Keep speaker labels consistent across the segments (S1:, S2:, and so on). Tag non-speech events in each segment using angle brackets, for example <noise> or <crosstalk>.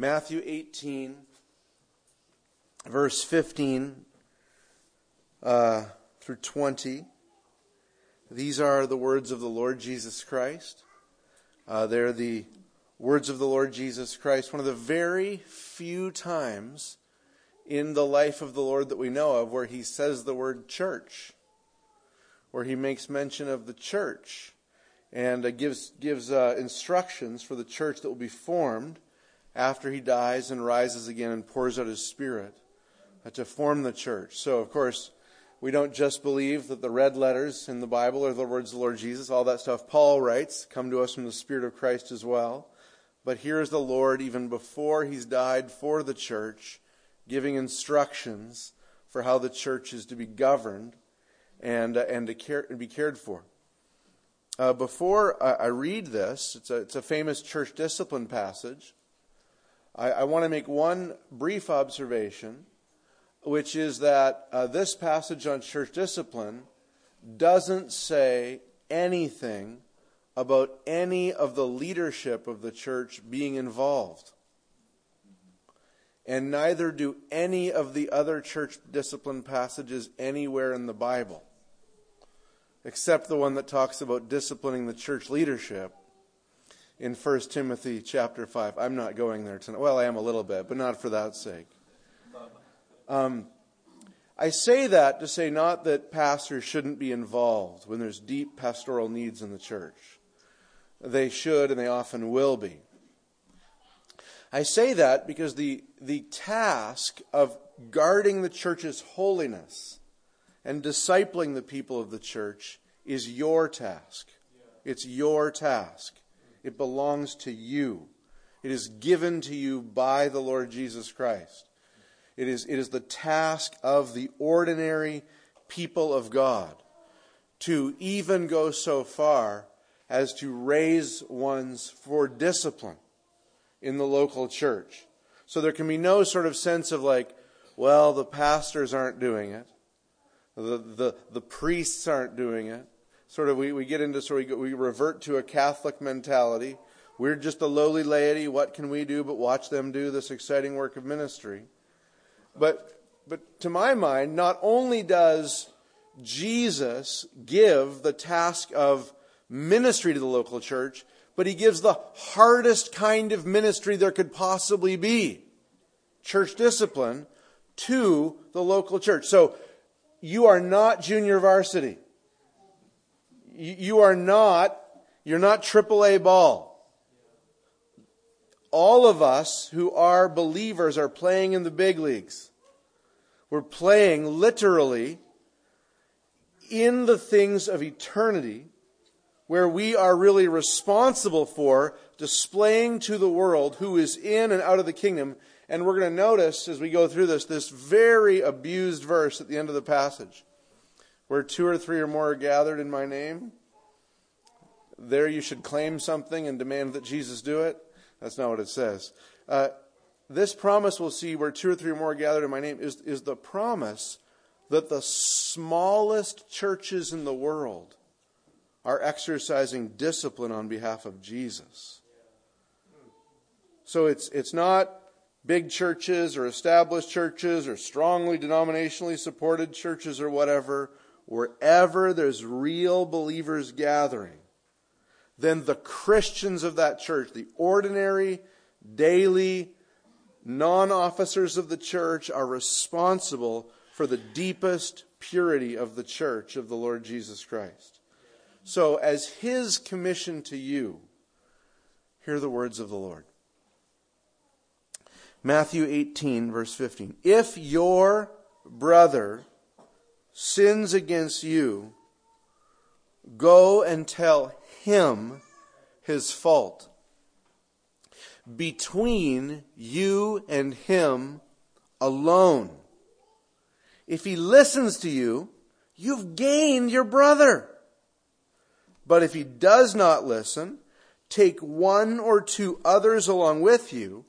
S1: Matthew 18, verse 15 uh, through 20. These are the words of the Lord Jesus Christ. Uh, they're the words of the Lord Jesus Christ, one of the very few times in the life of the Lord that we know of where he says the word church, where he makes mention of the church and uh, gives, gives uh, instructions for the church that will be formed after he dies and rises again and pours out his spirit uh, to form the church. So, of course, we don't just believe that the red letters in the Bible are the words of the Lord Jesus, all that stuff Paul writes come to us from the Spirit of Christ as well. But here's the Lord, even before he's died for the church, giving instructions for how the church is to be governed and, uh, and to care, and be cared for. Uh, before I, I, read this, it's a, it's a famous church discipline passage. I, I want to make one brief observation which is that uh, this passage on church discipline doesn't say anything about any of the leadership of the church being involved. And neither do any of the other church discipline passages anywhere in the Bible, except the one that talks about disciplining the church leadership in 1 Timothy chapter 5. I'm not going there tonight. Well, I am a little bit, but not for that sake. Um, I say that to say not that pastors shouldn't be involved when there's deep pastoral needs in the church. They should and they often will be. I say that because the, the task of guarding the church's holiness and discipling the people of the church is your task. It's your task. It belongs to you. It is given to you by the Lord Jesus Christ. It is, it is the task of the ordinary people of God to even go so far as to raise ones for discipline in the local church. So there can be no sort of sense of like, well, the pastors aren't doing it, the, the, the priests aren't doing it. Sort of, we, we get into sort of, we revert to a Catholic mentality. We're just a lowly laity. What can we do but watch them do this exciting work of ministry? But, but to my mind, not only does Jesus give the task of ministry to the local church, but he gives the hardest kind of ministry there could possibly be church discipline to the local church. So you are not junior varsity. You are not, you're not AAA ball. All of us who are believers are playing in the big leagues. We're playing literally in the things of eternity where we are really responsible for displaying to the world who is in and out of the kingdom. And we're going to notice as we go through this, this very abused verse at the end of the passage where two or three or more are gathered in my name. There you should claim something and demand that Jesus do it. That's not what it says. Uh, this promise we'll see where two or three or more are gathered in my name is, is the promise that the smallest churches in the world are exercising discipline on behalf of Jesus. So it's, it's not big churches or established churches or strongly denominationally supported churches or whatever. Wherever there's real believers gathering, then the Christians of that church, the ordinary, daily, non officers of the church are responsible for the deepest purity of the church of the Lord Jesus Christ. So, as his commission to you, hear the words of the Lord. Matthew 18, verse 15. If your brother sins against you, go and tell him his fault between you and him alone. If he listens to you, you've gained your brother. But if he does not listen, take one or two others along with you,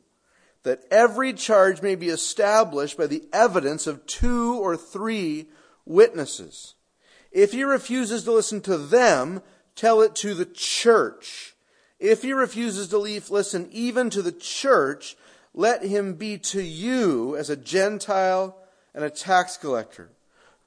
S1: that every charge may be established by the evidence of two or three witnesses. If he refuses to listen to them, tell it to the church. If he refuses to leave, listen even to the church, let him be to you as a Gentile and a tax collector.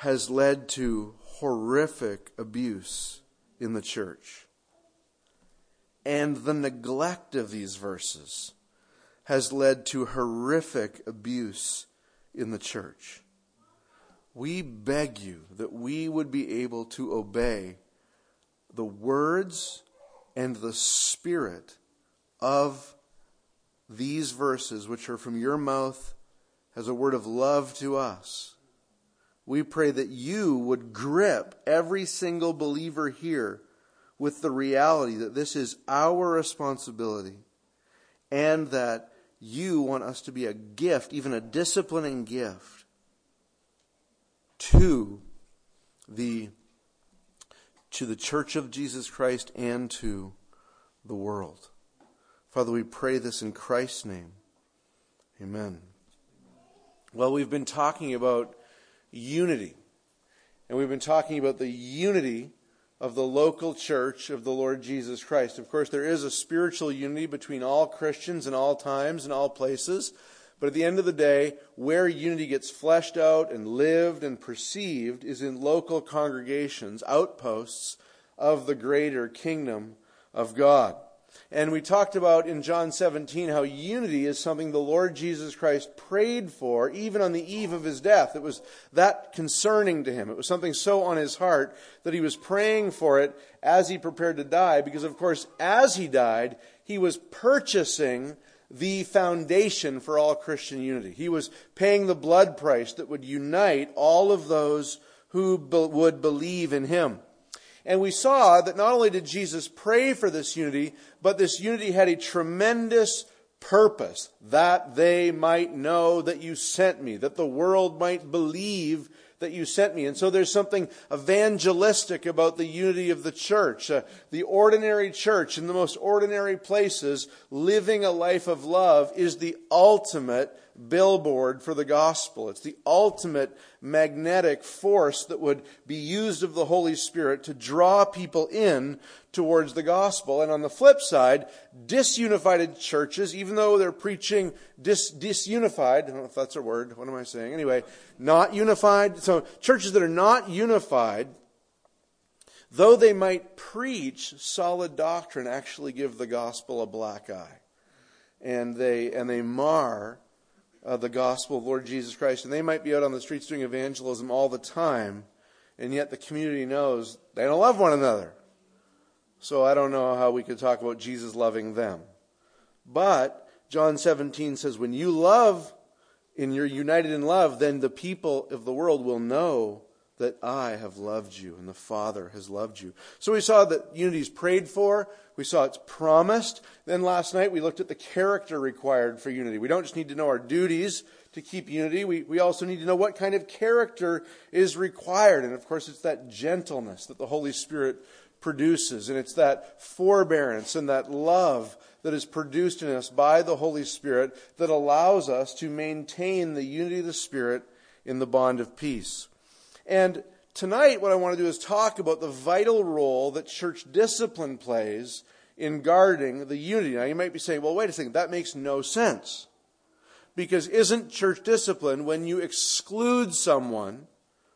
S1: has led to horrific abuse in the church. And the neglect of these verses has led to horrific abuse in the church. We beg you that we would be able to obey the words and the spirit of these verses, which are from your mouth as a word of love to us we pray that you would grip every single believer here with the reality that this is our responsibility and that you want us to be a gift, even a disciplining gift, to the, to the church of Jesus Christ and to the world. Father, we pray this in Christ's name. Amen. Well, we've been talking about unity. And we've been talking about the unity of the local church of the Lord Jesus Christ. Of course, there is a spiritual unity between all Christians in all times and all places. But at the end of the day, where unity gets fleshed out and lived and perceived is in local congregations, outposts of the greater kingdom of God. And we talked about in John 17 how unity is something the Lord Jesus Christ prayed for even on the eve of his death. It was that concerning to him. It was something so on his heart that he was praying for it as he prepared to die because, of course, as he died, he was purchasing the foundation for all Christian unity. He was paying the blood price that would unite all of those who be- would believe in him. And we saw that not only did Jesus pray for this unity, but this unity had a tremendous purpose that they might know that you sent me, that the world might believe that you sent me. And so there's something evangelistic about the unity of the church. Uh, the ordinary church in the most ordinary places living a life of love is the ultimate billboard for the gospel. It's the ultimate magnetic force that would be used of the Holy Spirit to draw people in towards the gospel. And on the flip side, disunified churches, even though they're preaching dis, disunified, I don't know if that's a word, what am I saying? Anyway, not unified. So churches that are not unified, though they might preach solid doctrine, actually give the gospel a black eye. And they, and they mar uh, the gospel of Lord Jesus Christ. And they might be out on the streets doing evangelism all the time, and yet the community knows they don't love one another. So I don't know how we could talk about Jesus loving them. But John 17 says, when you love, and you're united in love, then the people of the world will know that I have loved you and the Father has loved you. So we saw that unity is prayed for. We saw it's promised. Then last night we looked at the character required for unity. We don't just need to know our duties to keep unity. We, we also need to know what kind of character is required. And of course, it's that gentleness that the Holy Spirit produces. And it's that forbearance and that love that is produced in us by the Holy Spirit that allows us to maintain the unity of the Spirit in the bond of peace. And tonight, what I want to do is talk about the vital role that church discipline plays in guarding the unity. Now, you might be saying, well, wait a second, that makes no sense. Because isn't church discipline when you exclude someone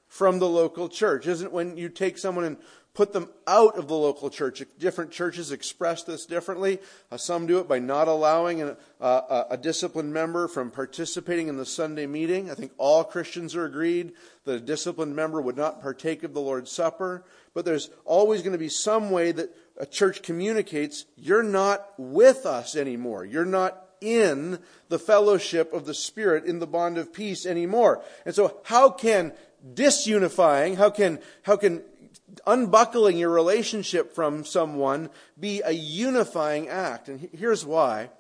S1: from the local church? Isn't when you take someone and put them out of the local church. Different churches express this differently. Uh, some do it by not allowing a, a, a, disciplined member from participating in the Sunday meeting. I think all Christians are agreed that a disciplined member would not partake of the Lord's Supper. But there's always going to be some way that a church communicates, you're not with us anymore. You're not in the fellowship of the Spirit in the bond of peace anymore. And so how can disunifying, how can, how can unbuckling your relationship from someone be a unifying act. And here's why.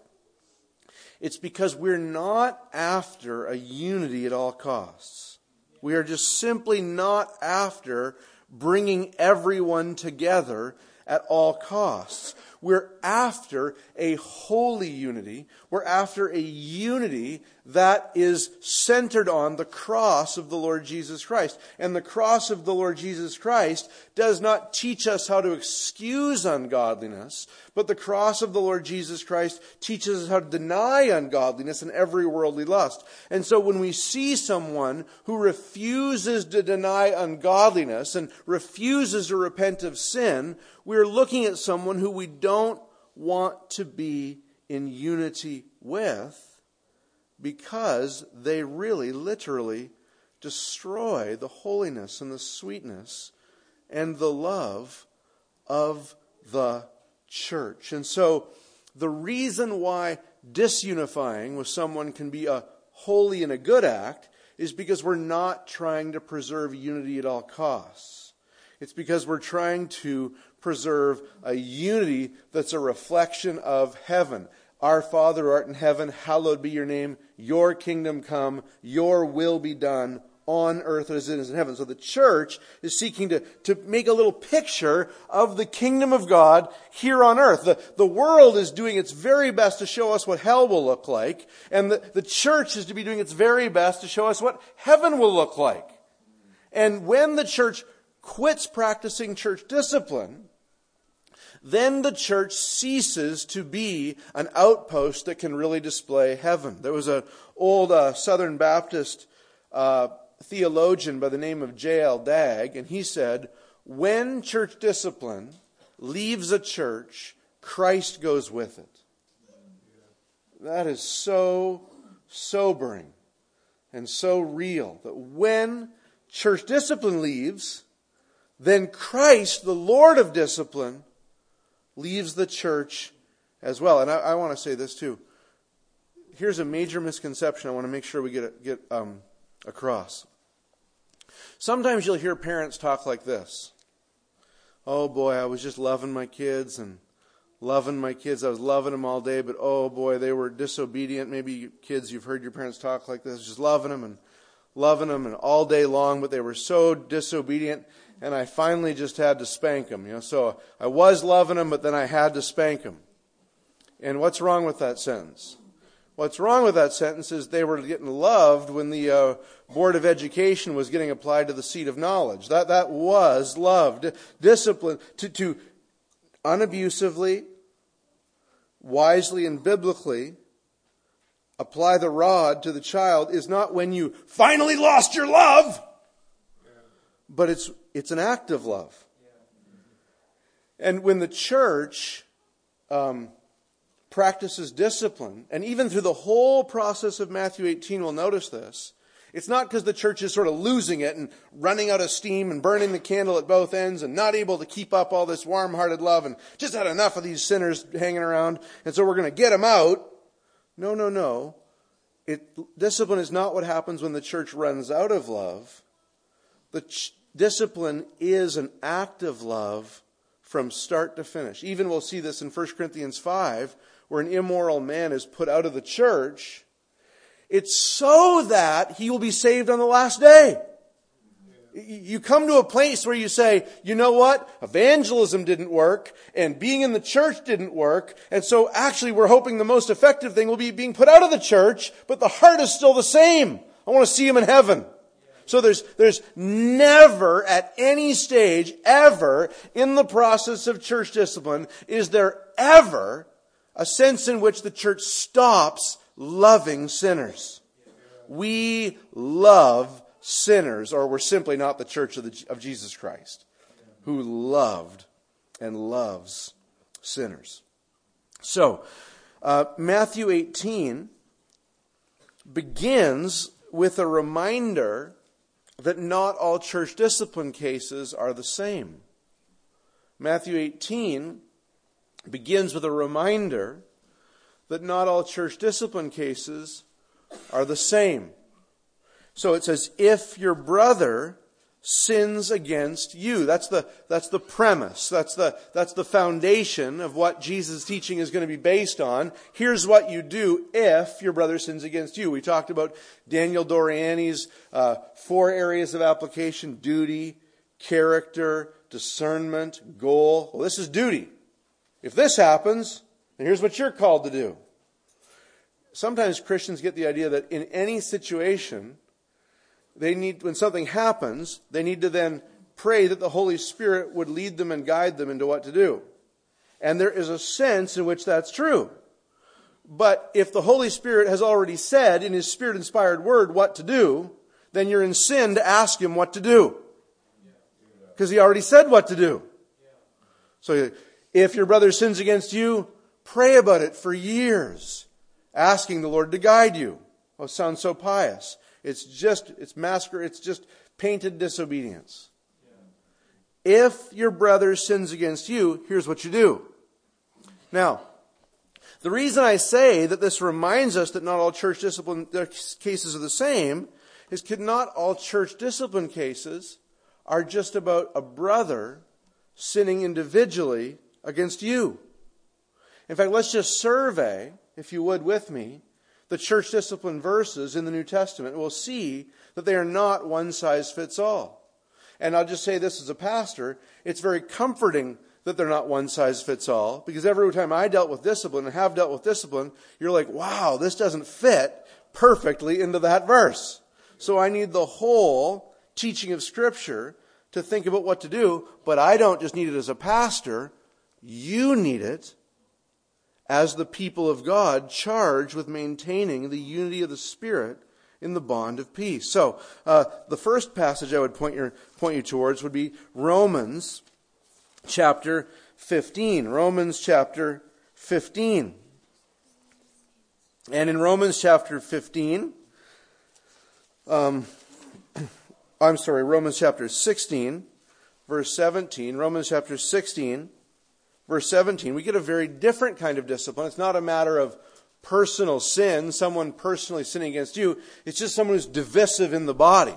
S1: It's because we're not after a unity at all costs. We are just simply not after bringing everyone together at all costs. We're after a holy unity. We're after a unity that is centered on the cross of the Lord Jesus Christ. And the cross of the Lord Jesus Christ does not teach us how to excuse ungodliness, but the cross of the Lord Jesus Christ teaches us how to deny ungodliness and every worldly lust. And so when we see someone who refuses to deny ungodliness and refuses to repent of sin, we're looking at someone who we don't want to be in unity with because they really, literally destroy the holiness and the sweetness and the love of the church. And so, the reason why disunifying with someone can be a holy and a good act is because we're not trying to preserve unity at all costs. It's because we're trying to preserve a unity that's a reflection of heaven. Our Father art in heaven, hallowed be your name. Your kingdom come, your will be done on earth as it is in heaven. So the church is seeking to, to make a little picture of the kingdom of God here on earth. The, the world is doing its very best to show us what hell will look like, and the, the church is to be doing its very best to show us what heaven will look like. And when the church quits practicing church discipline, then the church ceases to be an outpost that can really display heaven. There was an old uh, Southern Baptist uh, theologian by the name of J.L. Dagg, and he said, When church discipline leaves a church, Christ goes with it. That is so sobering and so real that when church discipline leaves, then Christ, the Lord of discipline, leaves the church as well. And I, I want to say this too. Here's a major misconception I want to make sure we get, get um, across. Sometimes you'll hear parents talk like this Oh boy, I was just loving my kids and loving my kids. I was loving them all day, but oh boy, they were disobedient. Maybe kids, you've heard your parents talk like this, just loving them and loving them and all day long, but they were so disobedient and I finally just had to spank him. You know, so I was loving him, but then I had to spank him. And what's wrong with that sentence? What's wrong with that sentence is they were getting loved when the uh, Board of Education was getting applied to the seat of knowledge. That, that was loved. discipline, to, to unabusively, wisely, and biblically apply the rod to the child is not when you finally lost your love, but it's it's an act of love. And when the church um, practices discipline, and even through the whole process of Matthew 18, we'll notice this. It's not because the church is sort of losing it and running out of steam and burning the candle at both ends and not able to keep up all this warm hearted love and just had enough of these sinners hanging around, and so we're going to get them out. No, no, no. It, discipline is not what happens when the church runs out of love. The, ch- Discipline is an act of love from start to finish. Even we'll see this in 1 Corinthians 5, where an immoral man is put out of the church. It's so that he will be saved on the last day. You come to a place where you say, you know what? Evangelism didn't work, and being in the church didn't work, and so actually we're hoping the most effective thing will be being put out of the church, but the heart is still the same. I want to see him in heaven. So there's, there's never at any stage, ever in the process of church discipline, is there ever a sense in which the church stops loving sinners. We love sinners, or we're simply not the church of, the, of Jesus Christ, who loved and loves sinners. So, uh, Matthew 18 begins with a reminder that not all church discipline cases are the same. Matthew 18 begins with a reminder that not all church discipline cases are the same. So it says, if your brother sins against you. That's the, that's the premise. That's the, that's the foundation of what Jesus' teaching is going to be based on. Here's what you do if your brother sins against you. We talked about Daniel Doriani's uh, four areas of application duty, character, discernment, goal. Well, this is duty. If this happens, then here's what you're called to do. Sometimes Christians get the idea that in any situation, they need, when something happens, they need to then pray that the Holy Spirit would lead them and guide them into what to do. And there is a sense in which that's true. But if the Holy Spirit has already said in His Spirit inspired word what to do, then you're in sin to ask Him what to do. Because He already said what to do. So if your brother sins against you, pray about it for years, asking the Lord to guide you. Oh, sounds so pious. It's just, it's masker, it's just painted disobedience. If your brother sins against you, here's what you do. Now, the reason I say that this reminds us that not all church discipline cases are the same is could not all church discipline cases are just about a brother sinning individually against you. In fact, let's just survey, if you would, with me, the church discipline verses in the New Testament, we'll see that they are not one size fits all. And I'll just say this as a pastor, it's very comforting that they're not one size fits all, because every time I dealt with discipline and have dealt with discipline, you're like, wow, this doesn't fit perfectly into that verse. So I need the whole teaching of Scripture to think about what to do, but I don't just need it as a pastor. You need it as the people of God charged with maintaining the unity of the Spirit in the bond of peace. So, uh, the first passage I would point, your, point you towards would be Romans chapter 15. Romans chapter 15. And in Romans chapter 15, um, <coughs> I'm sorry, Romans chapter 16, verse 17, Romans chapter 16, verse 17, we get a very different kind of discipline. It's not a matter of personal sin, someone personally sinning against you. It's just someone who's divisive in the body.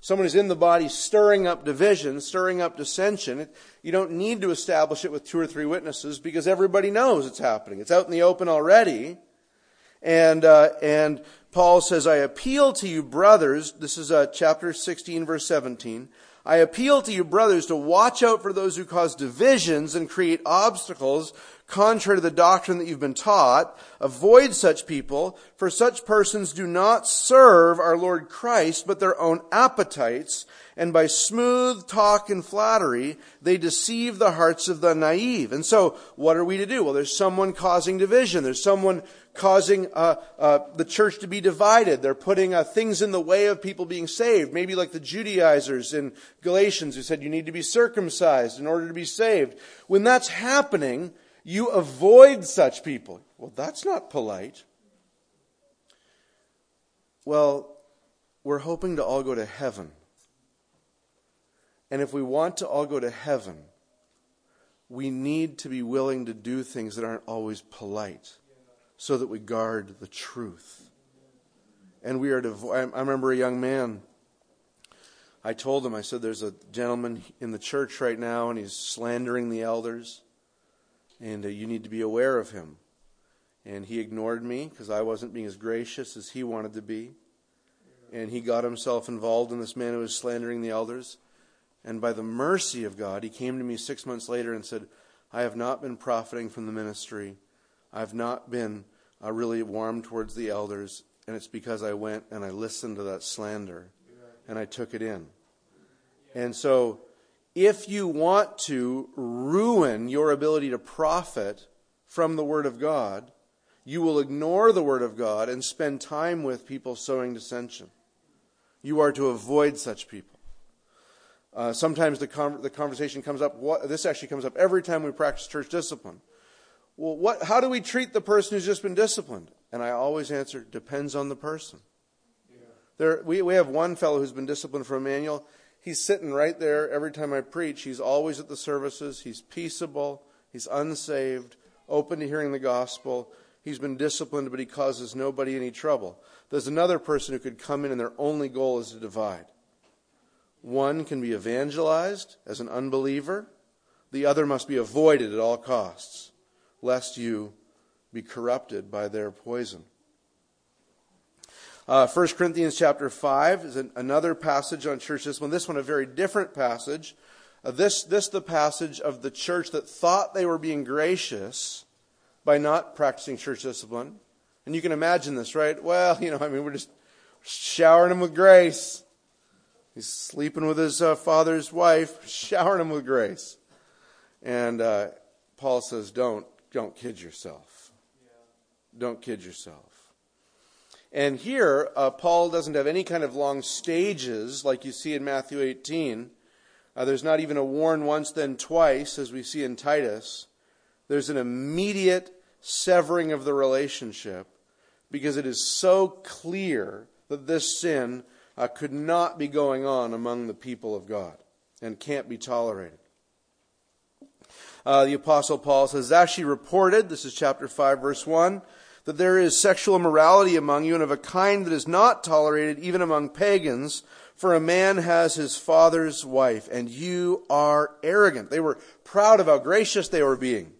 S1: Someone who's in the body stirring up division, stirring up dissension. You don't need to establish it with two or three witnesses because everybody knows it's happening. It's out in the open already. And, uh, and Paul says, I appeal to you, brothers. This is uh, chapter 16, verse 17. I appeal to you, brothers, to watch out for those who cause divisions and create obstacles contrary to the doctrine that you've been taught. Avoid such people, for such persons do not serve our Lord Christ, but their own appetites, and by smooth talk and flattery, they deceive the hearts of the naive. And so, what are we to do? Well, there's someone causing division. There's someone causing uh, uh, the church to be divided. They're putting uh, things in the way of people being saved. Maybe like the Judaizers in Galatians who said you need to be circumcised in order to be saved. When that's happening, you avoid such people. Well, that's not polite. Well, we're hoping to all go to heaven. And if we want to all go to heaven, we need to be willing to do things that aren't always polite so that we guard the truth. And we are to, I remember a young man, I told him, I said, there's a gentleman in the church right now and he's slandering the elders, and uh, you need to be aware of him. And he ignored me because I wasn't being as gracious as he wanted to be. And he got himself involved in this man who was slandering the elders. And by the mercy of God, he came to me six months later and said, I have not been profiting from the ministry. I've not been uh, really warm towards the elders, and it's because I went and I listened to that slander and I took it in. And so, if you want to ruin your ability to profit from the Word of God, you will ignore the Word of God and spend time with people sowing dissension. You are to avoid such people. Uh, sometimes the, con- the conversation comes up, what, this actually comes up every time we practice church discipline well, what, how do we treat the person who's just been disciplined? And I always answer, depends on the person. Yeah. There, we, we have one fellow who's been disciplined for Emmanuel. He's sitting right there every time I preach. He's always at the services. He's peaceable. He's unsaved, open to hearing the gospel. He's been disciplined, but he causes nobody any trouble. There's another person who could come in and their only goal is to divide. One can be evangelized as an unbeliever, the other must be avoided at all costs, lest you be corrupted by their poison. Uh, 1 Corinthians chapter 5 is an, another passage on church discipline. This one, a very different passage. Uh, this, this, the passage of the church that thought they were being gracious by not practicing church discipline. And you can imagine this, right? Well, <laughs> you know, I mean, we're just showering them with grace. He's sleeping with his uh, father's wife, <laughs> showering him with grace. And uh, Paul says, "Don't, don't kid yourself. Don't kid yourself." And here, uh, Paul doesn't have any kind of long stages like you see in Matthew 18. Uh, there's not even a warn once, then twice, as we see in Titus. There's an immediate severing of the relationship because it is so clear that this sin uh, could not be going on among the people of God and can't be tolerated. Uh, the Apostle Paul says, As she reported, this is chapter 5, verse 1, that there is sexual immorality among you, and of a kind that is not tolerated even among pagans, for a man has his father's wife, and you are arrogant. They were proud of how gracious they were being.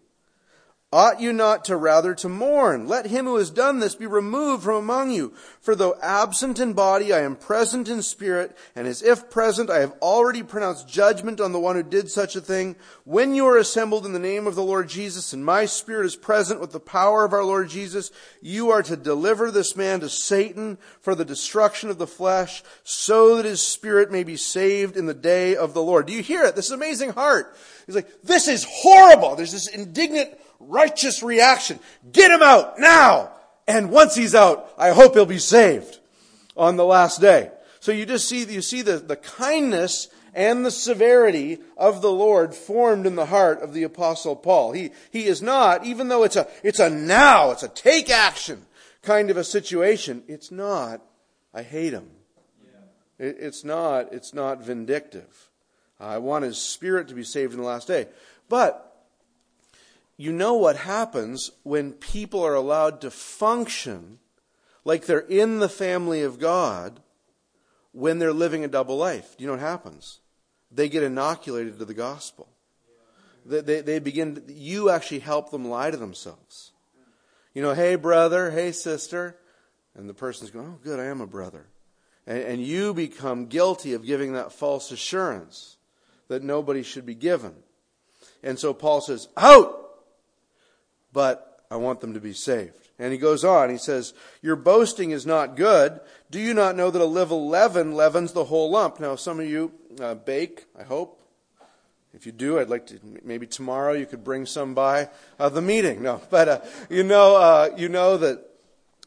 S1: Ought you not to rather to mourn? Let him who has done this be removed from among you. For though absent in body, I am present in spirit, and as if present, I have already pronounced judgment on the one who did such a thing. When you are assembled in the name of the Lord Jesus, and my spirit is present with the power of our Lord Jesus, you are to deliver this man to Satan for the destruction of the flesh, so that his spirit may be saved in the day of the Lord. Do you hear it? This is amazing heart. He's like, this is horrible. There's this indignant righteous reaction. Get him out now! And once he's out, I hope he'll be saved on the last day. So you just see, you see the, the kindness and the severity of the Lord formed in the heart of the apostle Paul. He, he is not, even though it's a, it's a now, it's a take action kind of a situation, it's not, I hate him. It, it's not, it's not vindictive. I want his spirit to be saved in the last day. But you know what happens when people are allowed to function like they're in the family of God when they're living a double life. Do you know what happens? They get inoculated to the gospel. They, they, they begin, you actually help them lie to themselves. You know, hey, brother, hey, sister. And the person's going, oh, good, I am a brother. And, and you become guilty of giving that false assurance that nobody should be given. And so Paul says, out! But I want them to be saved. And he goes on, he says, Your boasting is not good. Do you not know that a little leaven leavens the whole lump? Now, some of you uh, bake, I hope. If you do, I'd like to, maybe tomorrow you could bring some by uh, the meeting. No, <laughs> but uh, you, know, uh, you know that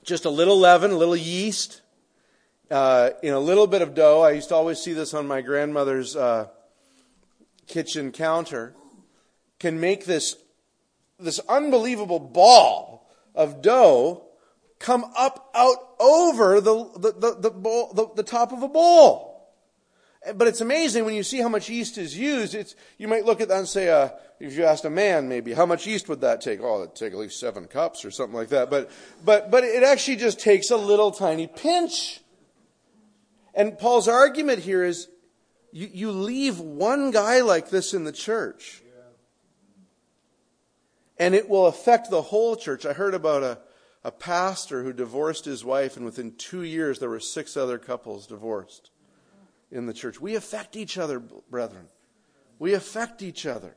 S1: just a little leaven, a little yeast, uh, in a little bit of dough. I used to always see this on my grandmother's uh, kitchen counter, can make this this unbelievable ball of dough come up out over the, the, the, the, bowl, the, the top of a bowl. But it's amazing when you see how much yeast is used. It's, you might look at that and say, uh, if you asked a man maybe, how much yeast would that take? Oh, it'd take at least seven cups or something like that. But, but, but it actually just takes a little tiny pinch. And Paul's argument here is you, you leave one guy like this in the church and it will affect the whole church. I heard about a, a pastor who divorced his wife, and within two years, there were six other couples divorced in the church. We affect each other, brethren. We affect each other.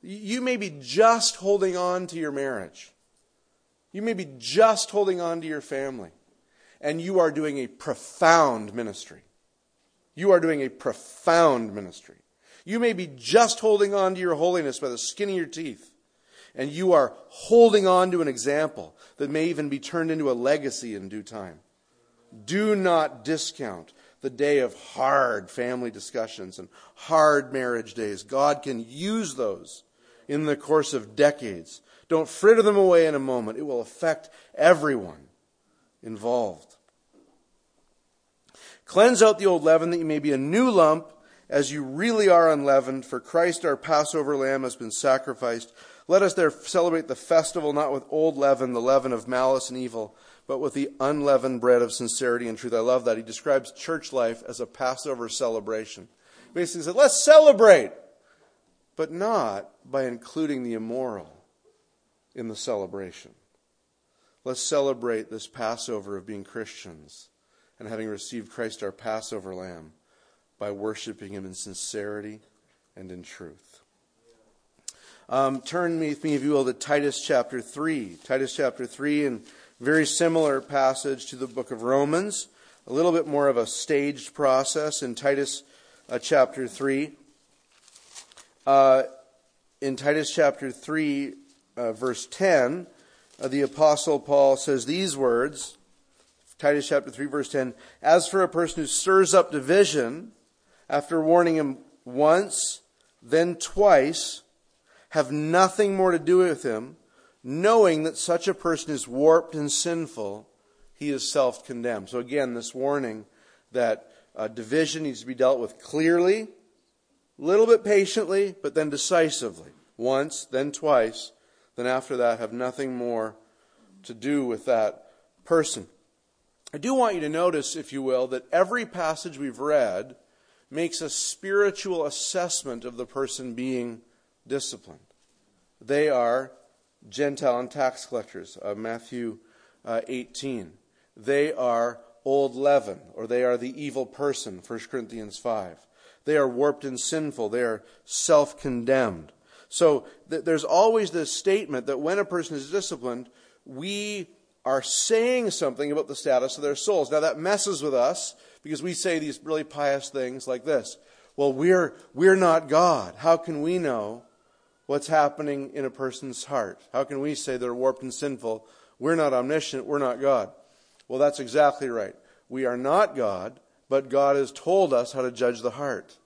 S1: You may be just holding on to your marriage. You may be just holding on to your family. And you are doing a profound ministry. You are doing a profound ministry. You may be just holding on to your holiness by the skin of your teeth and you are holding on to an example that may even be turned into a legacy in due time. Do not discount the day of hard family discussions and hard marriage days. God can use those in the course of decades. Don't fritter them away in a moment. It will affect everyone involved. Cleanse out the old leaven that you may be a new lump as you really are unleavened, for Christ our Passover lamb has been sacrificed. Let us there celebrate the festival not with old leaven, the leaven of malice and evil, but with the unleavened bread of sincerity and truth. I love that. He describes church life as a Passover celebration. Basically, he said, let's celebrate, but not by including the immoral in the celebration. Let's celebrate this Passover of being Christians and having received Christ our Passover lamb by worshiping him in sincerity and in truth. Um, turn with me, if you will, to Titus chapter 3. Titus chapter 3, and very similar passage to the book of Romans. A little bit more of a staged process in Titus uh, chapter 3. Uh, in Titus chapter 3, uh, verse 10, uh, the Apostle Paul says these words Titus chapter 3, verse 10 As for a person who stirs up division, after warning him once, then twice, have nothing more to do with him, knowing that such a person is warped and sinful, he is self condemned. So, again, this warning that uh, division needs to be dealt with clearly, a little bit patiently, but then decisively. Once, then twice, then after that, have nothing more to do with that person. I do want you to notice, if you will, that every passage we've read makes a spiritual assessment of the person being disciplined. They are Gentile and tax collectors, uh, Matthew uh, 18. They are old leaven, or they are the evil person, 1 Corinthians 5. They are warped and sinful. They are self condemned. So th- there's always this statement that when a person is disciplined, we are saying something about the status of their souls. Now that messes with us because we say these really pious things like this. Well, we're, we're not God. How can we know what's happening in a person's heart? How can we say they're warped and sinful? We're not omniscient. We're not God. Well, that's exactly right. We are not God, but God has told us how to judge the heart.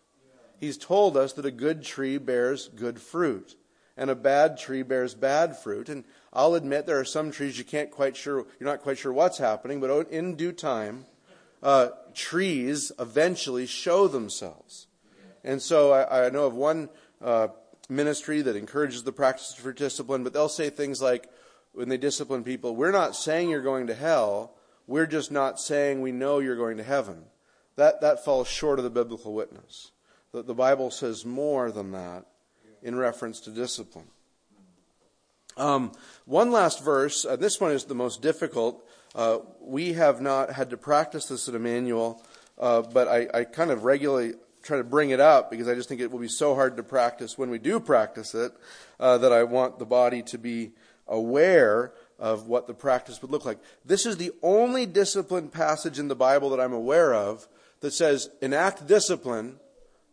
S1: He's told us that a good tree bears good fruit and a bad tree bears bad fruit. And I'll admit there are some trees you can't quite sure, you're not quite sure what's happening, but in due time, uh, trees eventually show themselves. And so I, I know of one uh, ministry that encourages the practice for discipline, but they'll say things like, when they discipline people, we're not saying you're going to hell, we're just not saying we know you're going to heaven. That, that falls short of the biblical witness. The, the Bible says more than that in reference to discipline. Um, one last verse, uh, this one is the most difficult. Uh, we have not had to practice this at Emmanuel, uh, but I, I, kind of regularly try to bring it up because I just think it will be so hard to practice when we do practice it uh, that I want the body to be aware of what the practice would look like. This is the only discipline passage in the Bible that I'm aware of that says enact discipline,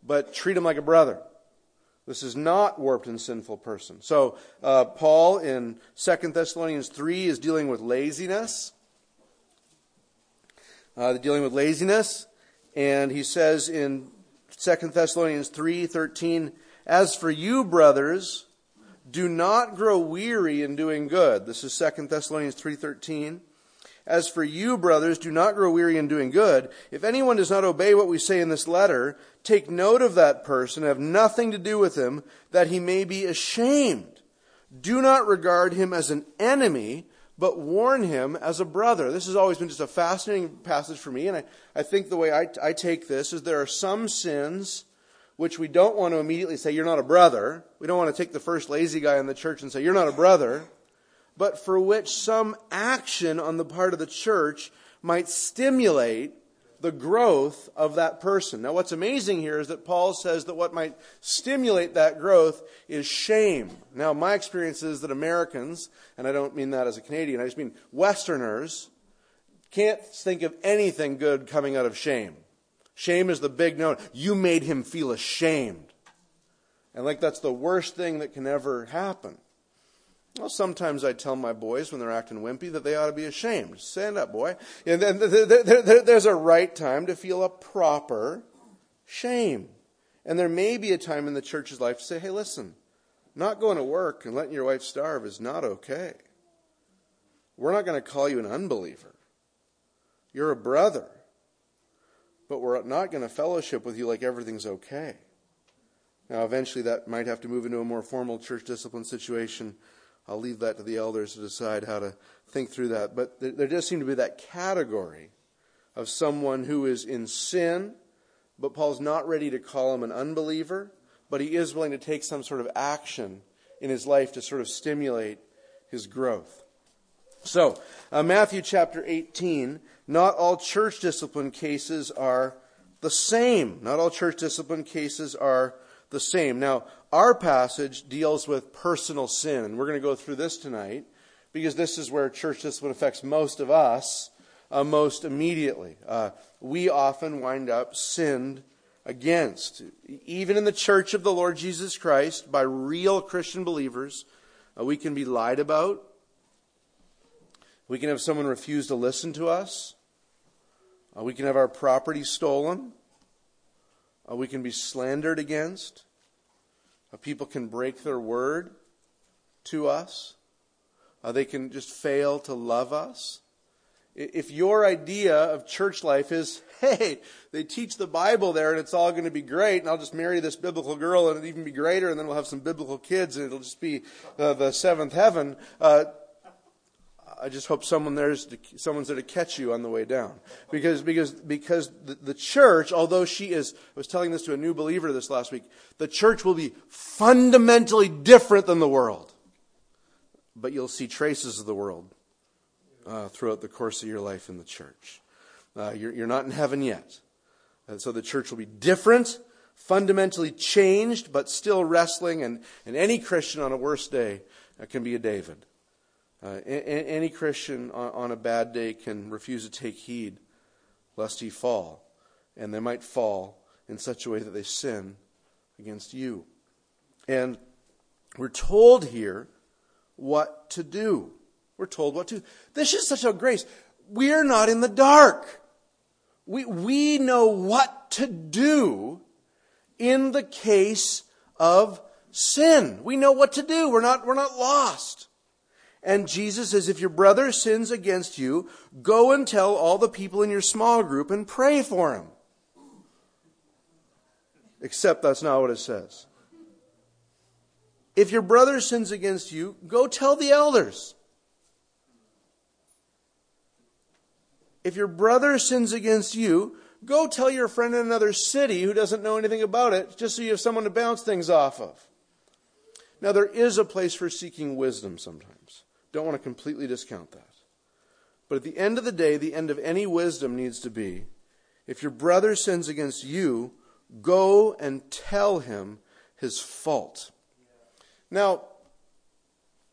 S1: but treat him like a brother. This is not warped and sinful person. So uh, Paul in 2 Thessalonians 3 is dealing with laziness. Uh, dealing with laziness. And he says in 2 Thessalonians 3:13, "As for you, brothers, do not grow weary in doing good." This is 2 Thessalonians 3:13. As for you, brothers, do not grow weary in doing good. If anyone does not obey what we say in this letter, take note of that person, have nothing to do with him, that he may be ashamed. Do not regard him as an enemy, but warn him as a brother. This has always been just a fascinating passage for me, and I, I think the way I, I take this is there are some sins which we don't want to immediately say, You're not a brother. We don't want to take the first lazy guy in the church and say, You're not a brother but for which some action on the part of the church might stimulate the growth of that person. Now, what's amazing here is that Paul says that what might stimulate that growth is shame. Now, my experience is that Americans, and I don't mean that as a Canadian, I just mean Westerners, can't think of anything good coming out of shame. Shame is the big no. You made him feel ashamed. And like that's the worst thing that can ever happen. Well, sometimes I tell my boys when they're acting wimpy that they ought to be ashamed. Stand up, boy. And then there's a right time to feel a proper shame. And there may be a time in the church's life to say, hey, listen, not going to work and letting your wife starve is not okay. We're not going to call you an unbeliever. You're a brother. But we're not going to fellowship with you like everything's okay. Now, eventually, that might have to move into a more formal church discipline situation I'll leave that to the elders to decide how to think through that. But there, there does seem to be that category of someone who is in sin, but Paul's not ready to call him an unbeliever, but he is willing to take some sort of action in his life to sort of stimulate his growth. So, uh, Matthew chapter 18, not all church discipline cases are the same. Not all church discipline cases are the same. Now, our passage deals with personal sin, and we're going to go through this tonight because this is where church discipline affects most of us uh, most immediately. Uh, we often wind up sinned against. Even in the church of the Lord Jesus Christ, by real Christian believers, uh, we can be lied about. We can have someone refuse to listen to us. Uh, we can have our property stolen. Uh, we can be slandered against. Uh, people can break their word to us. Uh, they can just fail to love us. If your idea of church life is, <laughs> hey, they teach the Bible there and it's all going to be great, and I'll just marry this biblical girl and it'll even be greater, and then we'll have some biblical kids and it'll just be uh, the seventh heaven, uh, I just hope someone there's to, someone's there to catch you on the way down, because because because the, the church, although she is, I was telling this to a new believer this last week, the church will be fundamentally different than the world, but you'll see traces of the world uh, throughout the course of your life in the church. Uh, you're, you're not in heaven yet, and so the church will be different, fundamentally changed, but still wrestling. And and any Christian on a worse day uh, can be a David. Uh, any Christian on, a bad day can refuse to take heed lest he fall. And they might fall in such a way that they sin against you. And we're told here what to do. We're told what to. This is such a grace. We're not in the dark. We, we know what to do in the case of sin. We know what to do. We're not, we're not lost. And Jesus says, if your brother sins against you, go and tell all the people in your small group and pray for him. Except that's not what it says. If your brother sins against you, go tell the elders. If your brother sins against you, go tell your friend in another city who doesn't know anything about it, just so you have someone to bounce things off of. Now, there is a place for seeking wisdom sometimes. Don't want to completely discount that. But at the end of the day, the end of any wisdom needs to be if your brother sins against you, go and tell him his fault. Now,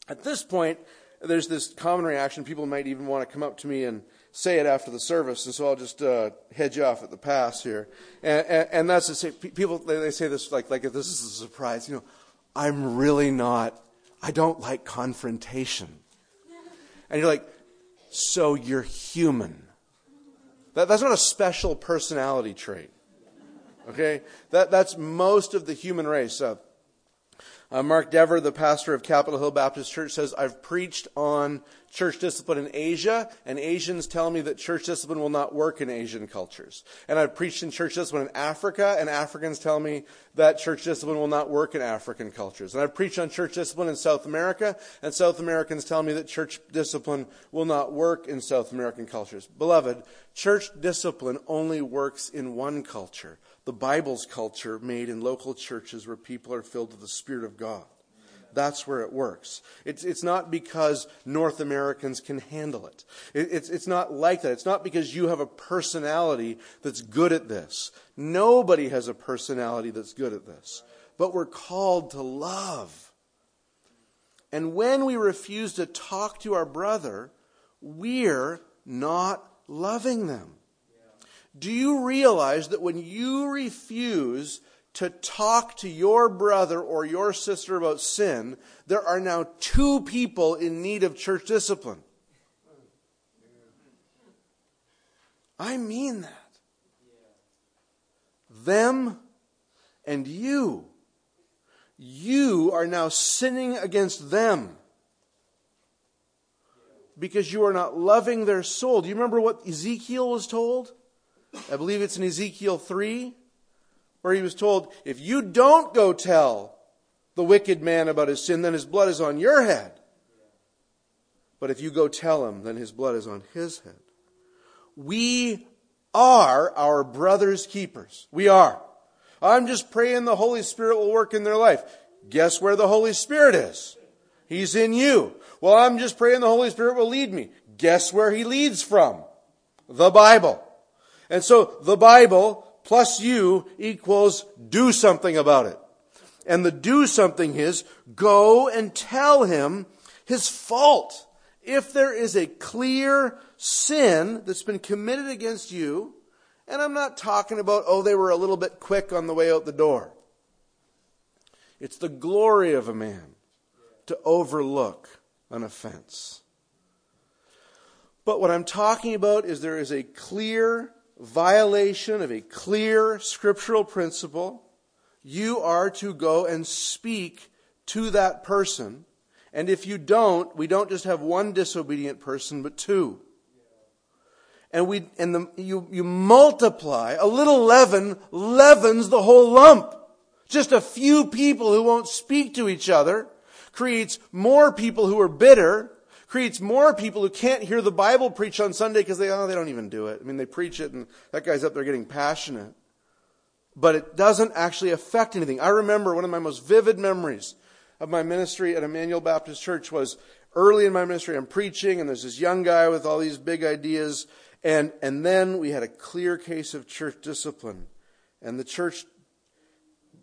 S1: at this point, there's this common reaction. People might even want to come up to me and say it after the service, and so I'll just uh, you off at the pass here. And, and, and that's to say, people they, they say this like like this is a surprise. You know, I'm really not. I don't like confrontation. And you're like, so you're human. That, that's not a special personality trait. Okay? That, that's most of the human race. Uh, uh, Mark Dever, the pastor of Capitol Hill Baptist Church, says, I've preached on church discipline in Asia, and Asians tell me that church discipline will not work in Asian cultures. And I've preached in church discipline in Africa, and Africans tell me that church discipline will not work in African cultures. And I've preached on church discipline in South America, and South Americans tell me that church discipline will not work in South American cultures. Beloved, church discipline only works in one culture the Bible's culture made in local churches where people are filled with the Spirit of God. That's where it works. It's, it's not because North Americans can handle it. it. It's, it's not like that. It's not because you have a personality that's good at this. Nobody has a personality that's good at this. But we're called to love. And when we refuse to talk to our brother, we're not loving them. Do you realize that when you refuse to talk to your brother or your sister about sin, there are now two people in need of church discipline? I mean that. Them and you. You are now sinning against them because you are not loving their soul. Do you remember what Ezekiel was told? I believe it's in Ezekiel 3, where he was told, if you don't go tell the wicked man about his sin, then his blood is on your head. But if you go tell him, then his blood is on his head. We are our brother's keepers. We are. I'm just praying the Holy Spirit will work in their life. Guess where the Holy Spirit is? He's in you. Well, I'm just praying the Holy Spirit will lead me. Guess where he leads from? The Bible. And so the Bible plus you equals do something about it. And the do something is go and tell him his fault. If there is a clear sin that's been committed against you, and I'm not talking about, oh, they were a little bit quick on the way out the door. It's the glory of a man to overlook an offense. But what I'm talking about is there is a clear violation of a clear scriptural principle. You are to go and speak to that person. And if you don't, we don't just have one disobedient person, but two. And we, and the, you, you multiply, a little leaven leavens the whole lump. Just a few people who won't speak to each other creates more people who are bitter, creates more people who can't hear the Bible preached on Sunday because they, oh, they don't even do it. I mean, they preach it and that guy's up there getting passionate. But it doesn't actually affect anything. I remember one of my most vivid memories of my ministry at Immanuel Baptist Church was early in my ministry, I'm preaching and there's this young guy with all these big ideas. And, and then we had a clear case of church discipline. And the church,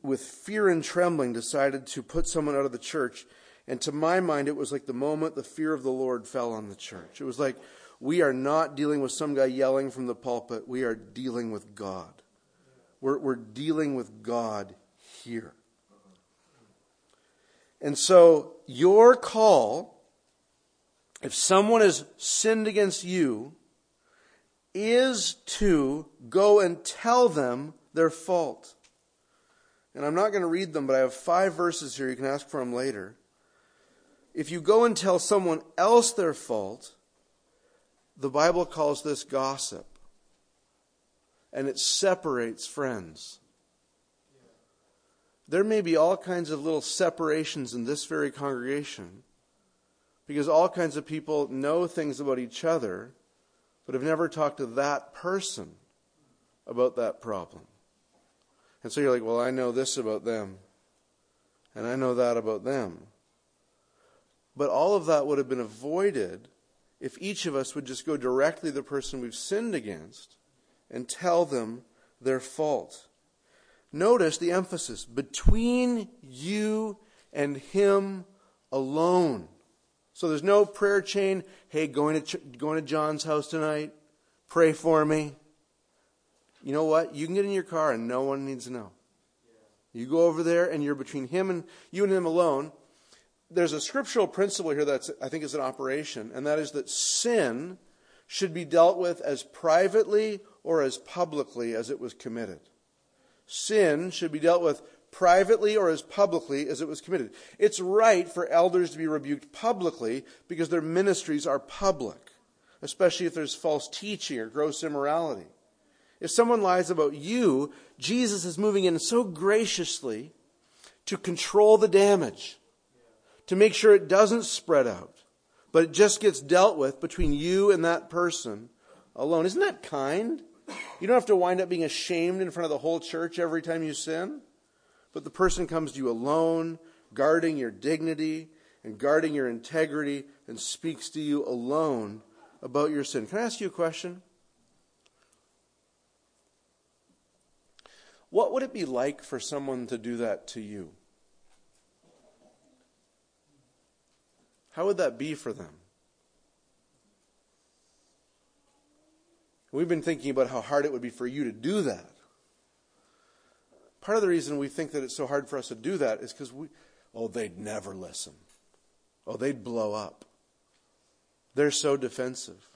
S1: with fear and trembling, decided to put someone out of the church and to my mind, it was like the moment the fear of the Lord fell on the church. It was like, we are not dealing with some guy yelling from the pulpit. We are dealing with God. We're, we're dealing with God here. And so, your call, if someone has sinned against you, is to go and tell them their fault. And I'm not going to read them, but I have five verses here. You can ask for them later if you go and tell someone else their fault, the Bible calls this gossip. And it separates friends. There may be all kinds of little separations in this very congregation because all kinds of people know things about each other but have never talked to that person about that problem. And so you're like, well, I know this about them, and I know that about them. But all of that would have been avoided if each of us would just go directly to the person we've sinned against and tell them their fault. Notice the emphasis between you and him alone. So there's no prayer chain. Hey, going to, going to John's house tonight? Pray for me. You know what? You can get in your car and no one needs to know. You go over there and you're between him and you and him alone there's a scriptural principle here that I think is an operation, and that is that sin should be dealt with as privately or as publicly as it was committed. Sin should be dealt with privately or as publicly as it was committed. It's right for elders to be rebuked publicly because their ministries are public, especially if there's false teaching or gross immorality. If someone lies about you, Jesus is moving in so graciously to control the damage to make sure it doesn't spread out, but it just gets dealt with between you and that person alone. Isn't that kind? You don't have to wind up being ashamed in front of the whole church every time you sin, but the person comes to you alone, guarding your dignity and guarding your integrity, and speaks to you alone about your sin. Can I ask you a question? What would it be like for someone to do that to you? How would that be for them? We've been thinking about how hard it would be for you to do that. Part of the reason we think that it's so hard for us to do that is because we, oh, they'd never listen. Oh, they'd blow up. They're so defensive.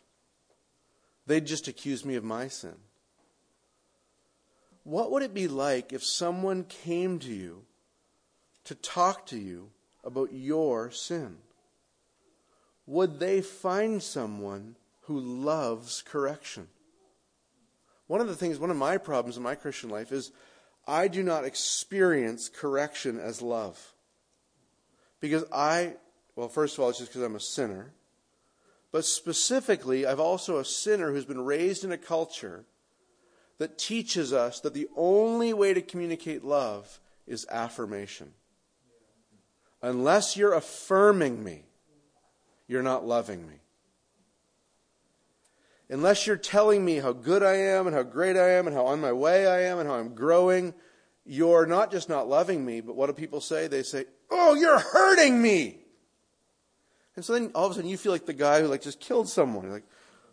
S1: They'd just accuse me of my sin. What would it be like if someone came to you to talk to you about your sin? Would they find someone who loves correction? One of the things, one of my problems in my Christian life is I do not experience correction as love. Because I, well, first of all, it's just because I'm a sinner. But specifically, I've also a sinner who's been raised in a culture that teaches us that the only way to communicate love is affirmation. Unless you're affirming me, you're not loving me. Unless you're telling me how good I am and how great I am and how on my way I am and how I'm growing, you're not just not loving me, but what do people say? They say, Oh, you're hurting me. And so then all of a sudden you feel like the guy who like just killed someone. Like,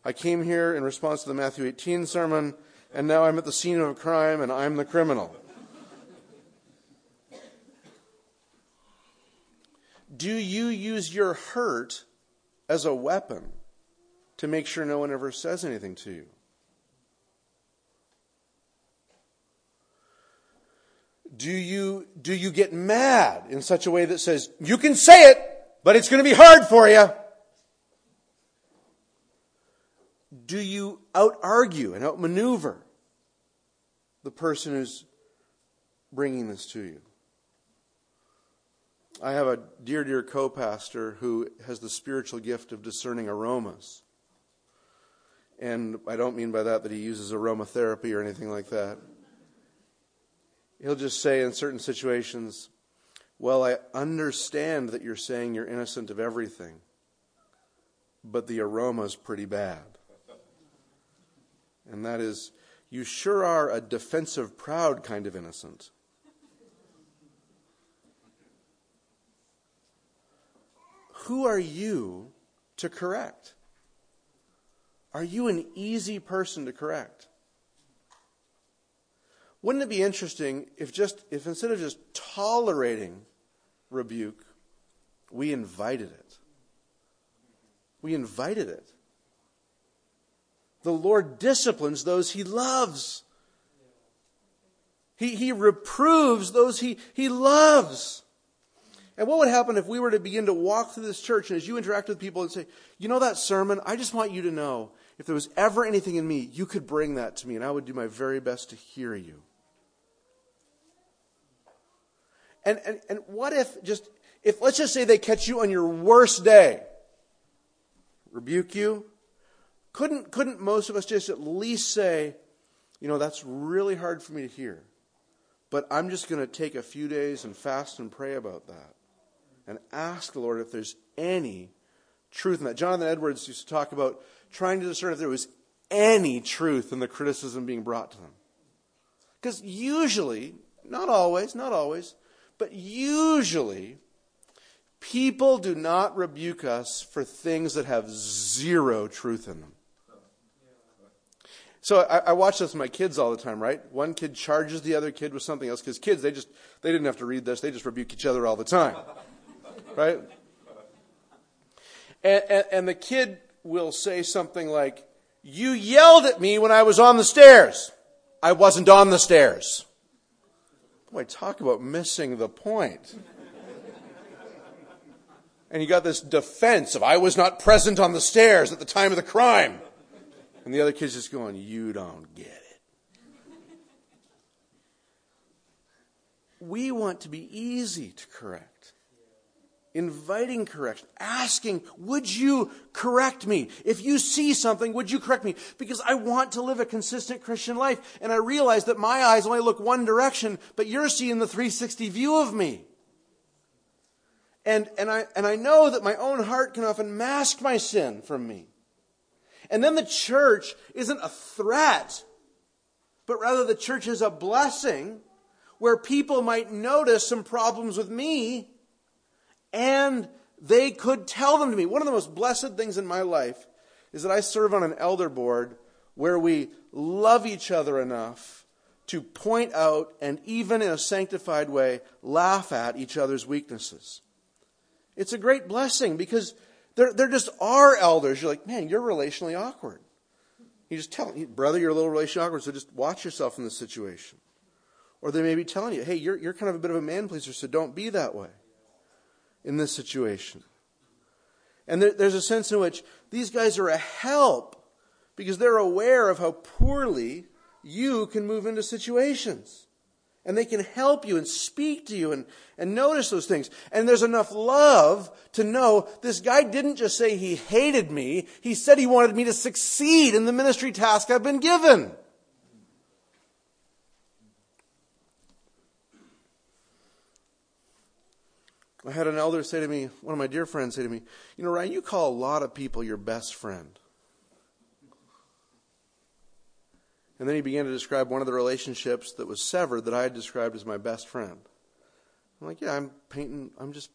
S1: I came here in response to the Matthew 18 sermon, and now I'm at the scene of a crime and I'm the criminal. Do you use your hurt as a weapon to make sure no one ever says anything to you? Do you, do you get mad in such a way that says, you can say it, but it's going to be hard for you? Do you out argue and outmaneuver the person who's bringing this to you? I have a dear, dear co pastor who has the spiritual gift of discerning aromas. And I don't mean by that that he uses aromatherapy or anything like that. He'll just say in certain situations, Well, I understand that you're saying you're innocent of everything, but the aroma's pretty bad. And that is, you sure are a defensive, proud kind of innocent. Who are you to correct? Are you an easy person to correct? Wouldn't it be interesting if just if instead of just tolerating rebuke, we invited it? We invited it. The Lord disciplines those he loves. He, he reproves those he, he loves. And what would happen if we were to begin to walk through this church and as you interact with people and say, you know that sermon? I just want you to know if there was ever anything in me, you could bring that to me and I would do my very best to hear you. And, and, and what if just, if let's just say they catch you on your worst day, rebuke you, couldn't, couldn't most of us just at least say, you know, that's really hard for me to hear, but I'm just going to take a few days and fast and pray about that and ask the Lord if there's any truth in that. Jonathan Edwards used to talk about trying to discern if there was any truth in the criticism being brought to them. Because usually, not always, not always, but usually, people do not rebuke us for things that have zero truth in them. So I, I, watch this with my kids all the time, right? One kid charges the other kid with something else because kids, they just they didn't have to read this; they just rebuke each other all the time right? And, and, and the kid will say something like, You yelled at me when I was on the stairs. I wasn't on the stairs. Boy, talk about missing the point. and you got this defense of, I was not present on the stairs at the time of the crime. And the other kid's just going, You don't get it. We want to be easy to correct inviting correction, asking, Would you correct me? If you see something, would you correct me? Because I want to live a consistent Christian life. And I realize that my eyes only look one direction, but you're seeing the 360 view of me. And, and, I, and I know that my own heart can often mask my sin from me. And then the church isn't a threat, but rather the church is a blessing where people might notice some problems with me and they could tell them to me. One of the most blessed things in my life is that I serve on an elder board where we love each other enough to point out and even in a sanctified way laugh at each other's weaknesses. It's a great blessing because there, there just are elders. You're like, man, you're relationally awkward. You just tell brother, you're a little relationally awkward, so just watch yourself in this situation. Or they may be telling you, hey, you're, you're kind of a bit of a man pleaser, so don't be that way in this situation. And there, there's a sense in which these guys are a help because they're aware of how poorly you can move into situations. And they can help you and speak to you and, and notice those things. And there's enough love to know this guy didn't just say he hated me, he said he wanted me to succeed in the ministry task I've been given. I had an elder say to me, one of my dear friends say to me, You know, Ryan, you call a lot of people your best friend. And then he began to describe one of the relationships that was severed that I had described as my best friend. I'm like, yeah, I'm painting, I'm just,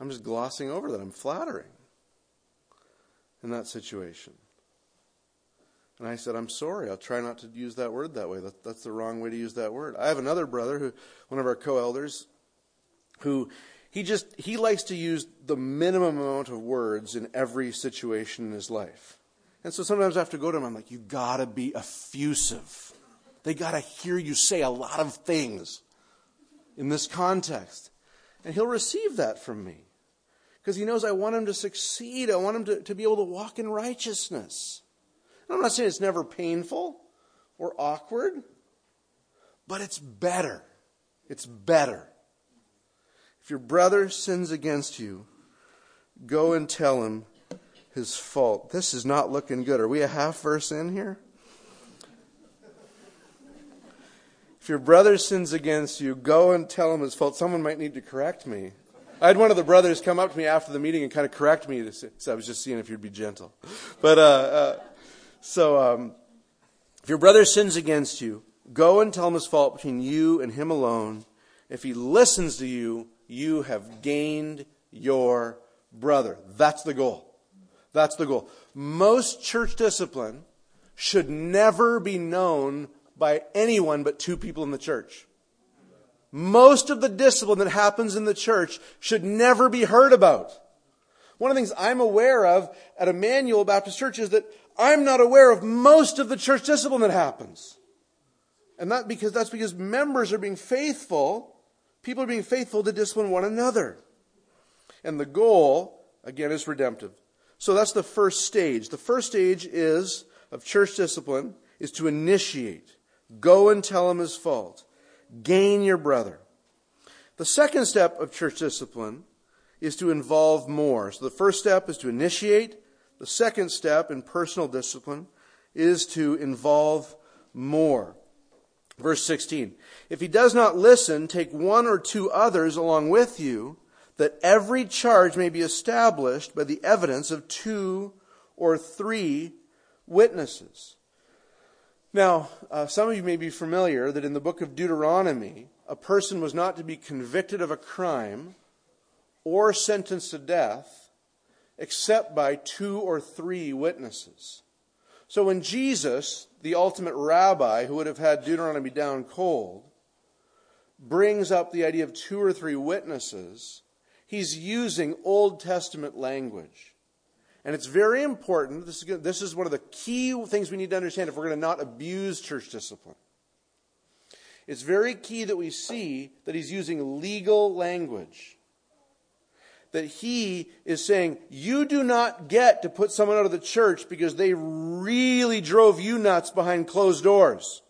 S1: I'm just glossing over that. I'm flattering in that situation. And I said, I'm sorry. I'll try not to use that word that way. That, that's the wrong way to use that word. I have another brother who, one of our co-elders, who he just, he likes to use the minimum amount of words in every situation in his life. And so sometimes I have to go to him, I'm like, you gotta be effusive. They gotta hear you say a lot of things in this context. And he'll receive that from me. Because he knows I want him to succeed. I want him to, to be able to walk in righteousness. And I'm not saying it's never painful or awkward, but it's better. It's better. If your brother sins against you, go and tell him his fault. This is not looking good. Are we a half verse in here? If your brother sins against you, go and tell him his fault. Someone might need to correct me. I had one of the brothers come up to me after the meeting and kind of correct me. So I was just seeing if you'd be gentle. But, uh, uh, so, um, if your brother sins against you, go and tell him his fault between you and him alone. If he listens to you, you have gained your brother. That's the goal. That's the goal. Most church discipline should never be known by anyone but two people in the church. Most of the discipline that happens in the church should never be heard about. One of the things I'm aware of at Immanuel Baptist Church is that I'm not aware of most of the church discipline that happens. And that because that's because members are being faithful, people are being faithful to discipline one another. And the goal, again, is redemptive. So that's the first stage. The first stage is of church discipline is to initiate. Go and tell him his fault. Gain your brother. The second step of church discipline is to involve more. So the first step is to initiate. The second step in personal discipline is to involve more. Verse 16. If he does not listen, take one or two others along with you that every charge may be established by the evidence of two or three witnesses. Now, uh, some of you may be familiar that in the book of Deuteronomy, a person was not to be convicted of a crime or sentenced to death except by two or three witnesses. So when Jesus, the ultimate rabbi who would have had Deuteronomy down cold, brings up the idea of two or three witnesses, he's using Old Testament language. And it's very important. This is, this is one of the key things we need to understand if we're going to not abuse church discipline. It's very key that we see that he's using legal language. That he is saying, you do not get to put someone out of the church because they really drove you nuts behind closed doors.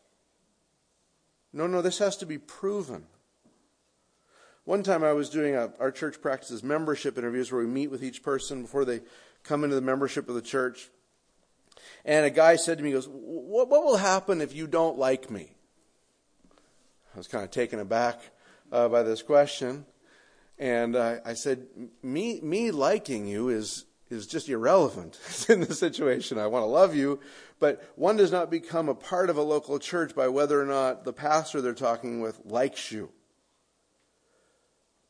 S1: No, no, this has to be proven. One time I was doing a, our church practices membership interviews where we meet with each person before they come into the membership of the church. And a guy said to me, he goes, what, what will happen if you don't like me? I was kind of taken aback uh, by this question. And uh, I said, me, me liking you is, is just irrelevant <laughs> in this situation. I want to love you, but one does not become a part of a local church by whether or not the pastor they're talking with likes you.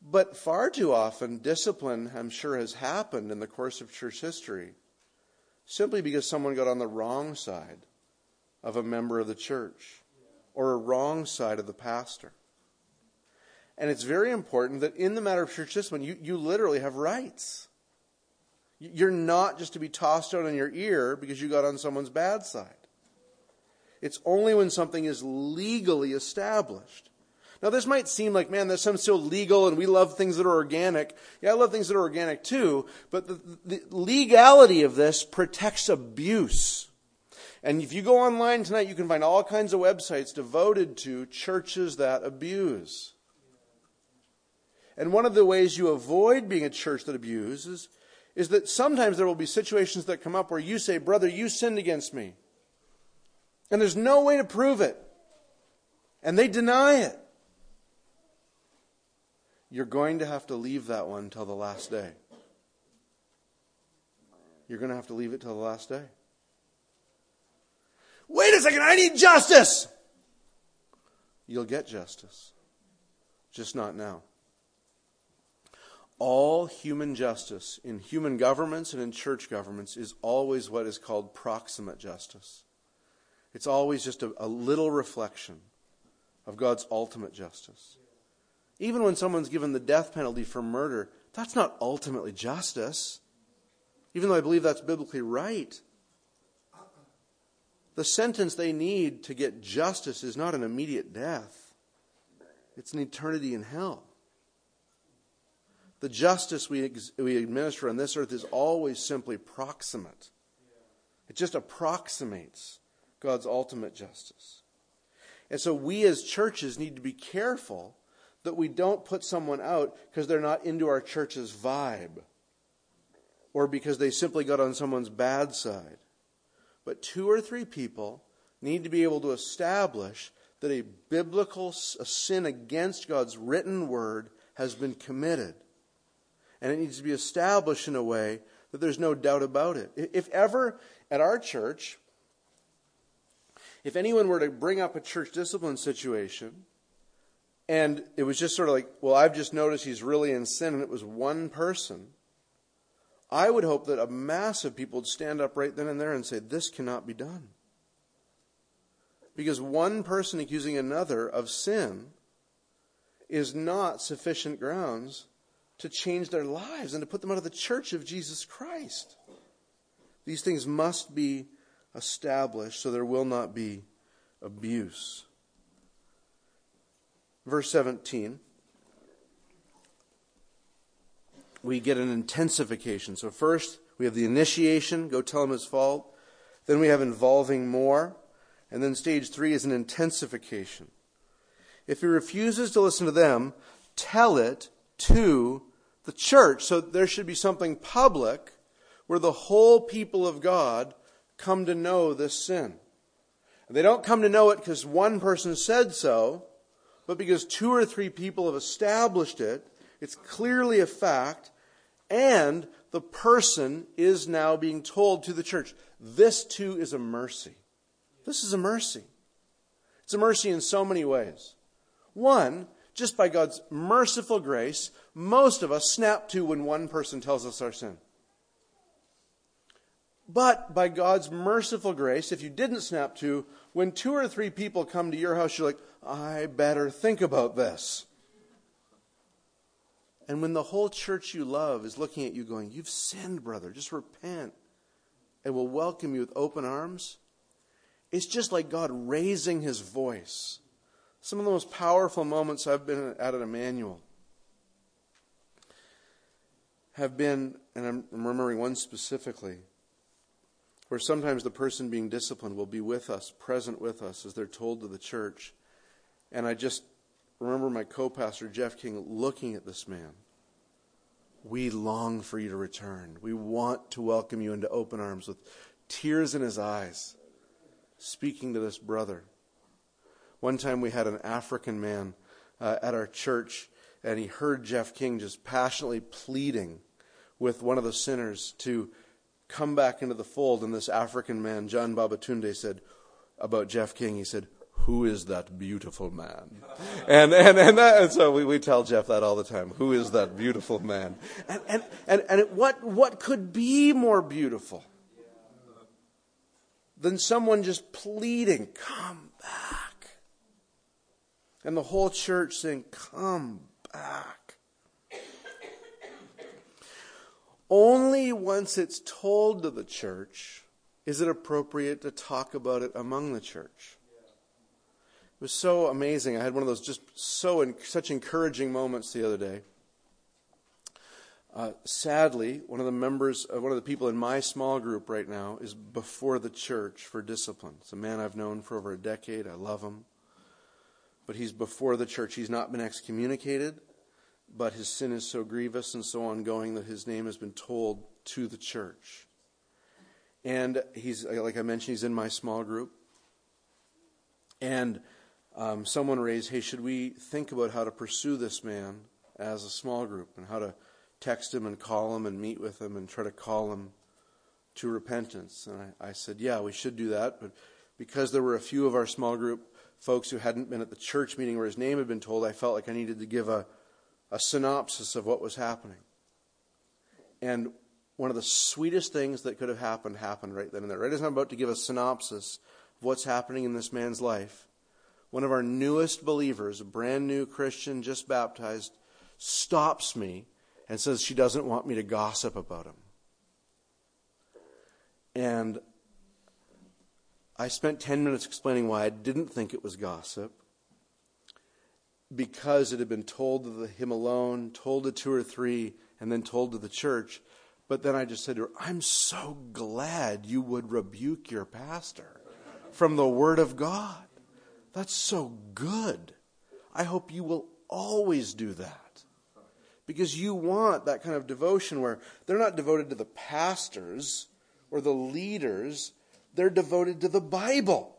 S1: But far too often, discipline, I'm sure, has happened in the course of church history simply because someone got on the wrong side of a member of the church or a wrong side of the pastor. And it's very important that in the matter of church discipline, you, you literally have rights. You're not just to be tossed out on your ear because you got on someone's bad side. It's only when something is legally established now, this might seem like, man, that sounds so legal and we love things that are organic. Yeah, I love things that are organic too, but the, the legality of this protects abuse. And if you go online tonight, you can find all kinds of websites devoted to churches that abuse. And one of the ways you avoid being a church that abuses is that sometimes there will be situations that come up where you say, Brother, you sinned against me. And there's no way to prove it. And they deny it. You're going to have to leave that one till the last day. You're going to have to leave it till the last day. Wait a second, I need justice! You'll get justice. Just not now. All human justice in human governments and in church governments is always what is called proximate justice. It's always just a, a little reflection of God's ultimate justice. Even when someone's given the death penalty for murder, that's not ultimately justice, even though I believe that's biblically right. The sentence they need to get justice is not an immediate death, it's an eternity in hell. The justice we, ex- we administer on this earth is always simply proximate. It just approximates God's ultimate justice. And so we as churches need to be careful that we don't put someone out because they're not into our church's vibe or because they simply got on someone's bad side. But two or three people need to be able to establish that a biblical a sin against God's written word has been committed. And it needs to be established in a way that there's no doubt about it. If ever at our church if anyone were to bring up a church discipline situation and it was just sort of like, well, I've just noticed he's really in sin, and it was one person, I would hope that a mass of people would stand up right then and there and say, this cannot be done. Because one person accusing another of sin is not sufficient grounds to change their lives and to put them out of the church of Jesus Christ. These things must be established so there will not be abuse. Verse 17, we get an intensification. So, first, we have the initiation, go tell him his fault. Then we have involving more. And then stage three is an intensification. If he refuses to listen to them, tell it to the church. So there should be something public where the whole people of God come to know this sin. And they don't come to know it because one person said so, but because two or three people have established it. It's clearly a fact, and the person is now being told to the church. This too is a mercy. This is a mercy. It's a mercy in so many ways. One, just by God's merciful grace, most of us snap to when one person tells us our sin. But by God's merciful grace, if you didn't snap to, when two or three people come to your house, you're like, I better think about this. And when the whole church you love is looking at you going, You've sinned, brother, just repent, and will welcome you with open arms, it's just like God raising his voice. Some of the most powerful moments I've been at at Immanuel have been, and I'm remembering one specifically where sometimes the person being disciplined will be with us, present with us, as they're told to the church. And I just remember my co pastor, Jeff King, looking at this man. We long for you to return. We want to welcome you into open arms with tears in his eyes, speaking to this brother. One time we had an African man uh, at our church, and he heard Jeff King just passionately pleading with one of the sinners to come back into the fold. And this African man, John Babatunde, said about Jeff King, he said, who is that beautiful man? <laughs> And, and, and, that, and so we, we tell Jeff that all the time. Who is that beautiful man? And, and, and, and what, what could be more beautiful than someone just pleading, come back? And the whole church saying, come back. Only once it's told to the church is it appropriate to talk about it among the church. It was so amazing. I had one of those just so in, such encouraging moments the other day. Uh, sadly, one of the members, uh, one of the people in my small group right now is before the church for discipline. It's a man I've known for over a decade. I love him. But he's before the church. He's not been excommunicated, but his sin is so grievous and so ongoing that his name has been told to the church. And he's, like I mentioned, he's in my small group. And um, someone raised, hey, should we think about how to pursue this man as a small group and how to text him and call him and meet with him and try to call him to repentance? And I, I said, yeah, we should do that. But because there were a few of our small group folks who hadn't been at the church meeting where his name had been told, I felt like I needed to give a, a synopsis of what was happening. And one of the sweetest things that could have happened happened right then and there. Right as I'm about to give a synopsis of what's happening in this man's life, one of our newest believers, a brand new Christian, just baptized, stops me and says she doesn't want me to gossip about him. And I spent 10 minutes explaining why I didn't think it was gossip. Because it had been told to him alone, told to two or three, and then told to the church. But then I just said to her, I'm so glad you would rebuke your pastor from the Word of God. That's so good. I hope you will always do that. Because you want that kind of devotion where they're not devoted to the pastors or the leaders, they're devoted to the Bible.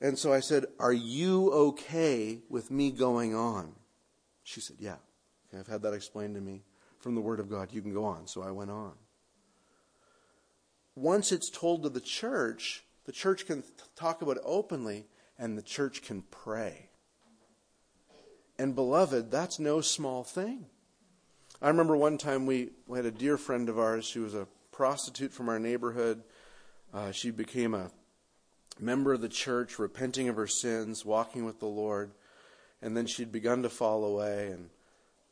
S1: And so I said, Are you okay with me going on? She said, Yeah. I've had that explained to me from the Word of God. You can go on. So I went on. Once it's told to the church, the church can talk about it openly, and the church can pray. And beloved, that's no small thing. I remember one time we, we had a dear friend of ours. She was a prostitute from our neighborhood. Uh, she became a member of the church, repenting of her sins, walking with the Lord. And then she'd begun to fall away, and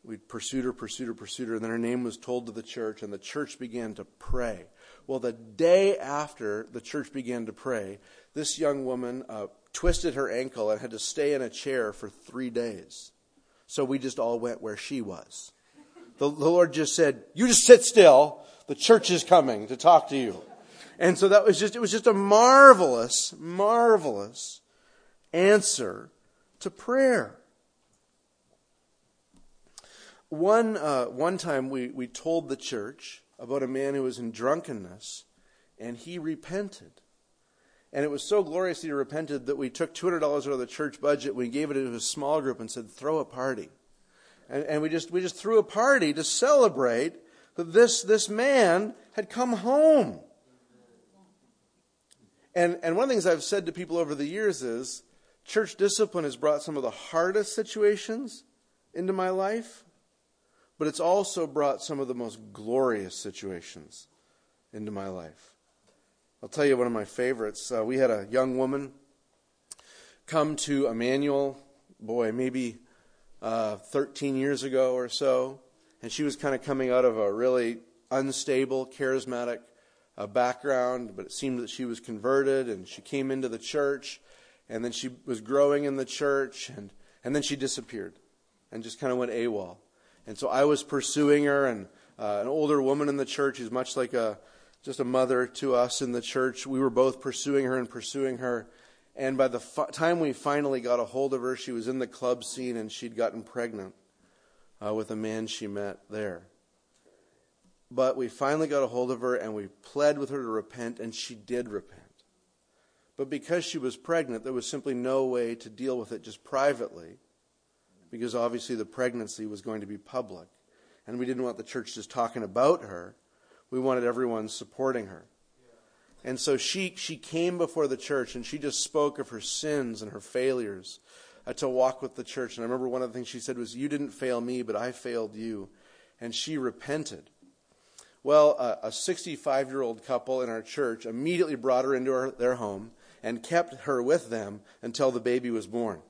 S1: we'd pursued her, pursued her, pursued her. And then her name was told to the church, and the church began to pray. Well, the day after the church began to pray, this young woman uh, twisted her ankle and had to stay in a chair for three days. So we just all went where she was. The, the Lord just said, You just sit still. The church is coming to talk to you. And so that was just, it was just a marvelous, marvelous answer to prayer. One, uh, one time we, we told the church about a man who was in drunkenness, and he repented. And it was so glorious that he repented that we took $200 out of the church budget, we gave it to a small group and said, throw a party. And, and we, just, we just threw a party to celebrate that this, this man had come home. And, and one of the things I've said to people over the years is church discipline has brought some of the hardest situations into my life, but it's also brought some of the most glorious situations into my life. I'll tell you one of my favorites. Uh, we had a young woman come to Immanuel, boy, maybe uh, 13 years ago or so and she was kind of coming out of a really unstable, charismatic uh, background, but it seemed that she was converted and she came into the church, and then she was growing in the church, and, and then she disappeared and just kind of went AWOL. And so I was pursuing her, and uh, an older woman in the church who's much like a just a mother to us in the church. We were both pursuing her and pursuing her. And by the time we finally got a hold of her, she was in the club scene and she'd gotten pregnant uh, with a man she met there. But we finally got a hold of her and we pled with her to repent, and she did repent. But because she was pregnant, there was simply no way to deal with it just privately, because obviously the pregnancy was going to be public. And we didn't want the church just talking about her. We wanted everyone supporting her. And so she, she came before the church and she just spoke of her sins and her failures to walk with the church. And I remember one of the things she said was, You didn't fail me, but I failed you. And she repented. Well, uh, a 65 year old couple in our church immediately brought her into her, their home and kept her with them until the baby was born.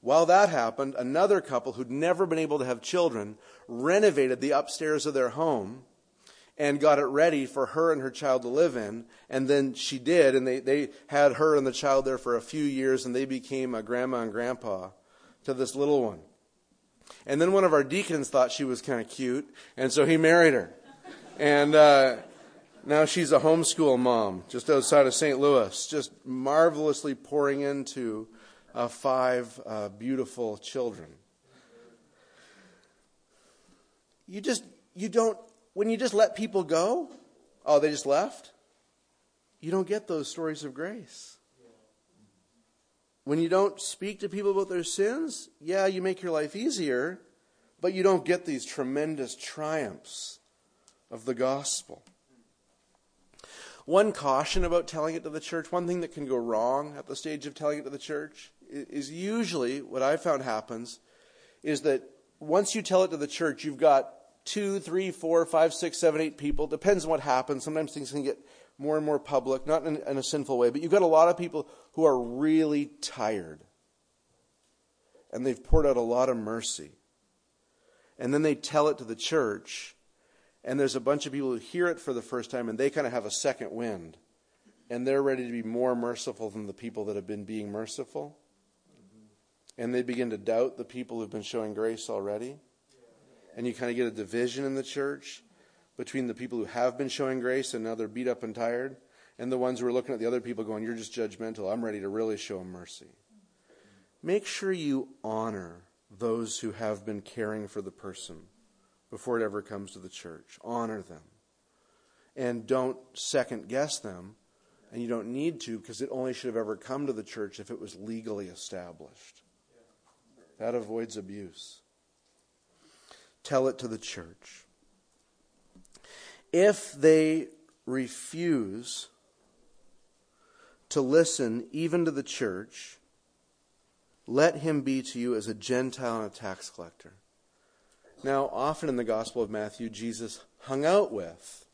S1: While that happened, another couple who'd never been able to have children renovated the upstairs of their home and got it ready for her and her child to live in. And then she did, and they, they had her and the child there for a few years, and they became a grandma and grandpa to this little one. And then one of our deacons thought she was kind of cute, and so he married her. And uh, now she's a homeschool mom just outside of St. Louis, just marvelously pouring into uh, five uh, beautiful children. You just, you don't, when you just let people go, oh, they just left? You don't get those stories of grace. When you don't speak to people about their sins, yeah, you make your life easier, but you don't get these tremendous triumphs of the gospel. One caution about telling it to the church, one thing that can go wrong at the stage of telling it to the church, is usually what I've found happens is that once you tell it to the church, you've got two, three, four, five, six, seven, eight people. Depends on what happens. Sometimes things can get more and more public, not in, in a sinful way, but you've got a lot of people who are really tired. And they've poured out a lot of mercy. And then they tell it to the church, and there's a bunch of people who hear it for the first time, and they kind of have a second wind. And they're ready to be more merciful than the people that have been being merciful. And they begin to doubt the people who've been showing grace already and you kind of get a division in the church between the people who have been showing grace and now they're beat up and tired, and the ones who are looking at the other people going, You're just judgmental. I'm ready to really show mercy. Make sure you honor those who have been caring for the person before it ever comes to the church. Honor them. And don't second guess them. And you don't need to because it only should have ever come to the church if it was legally established. That avoids abuse tell it to the church. If they refuse to listen even to the church, let him be to you as a Gentile and a tax collector. Now, often in the Gospel of Matthew, Jesus hung out with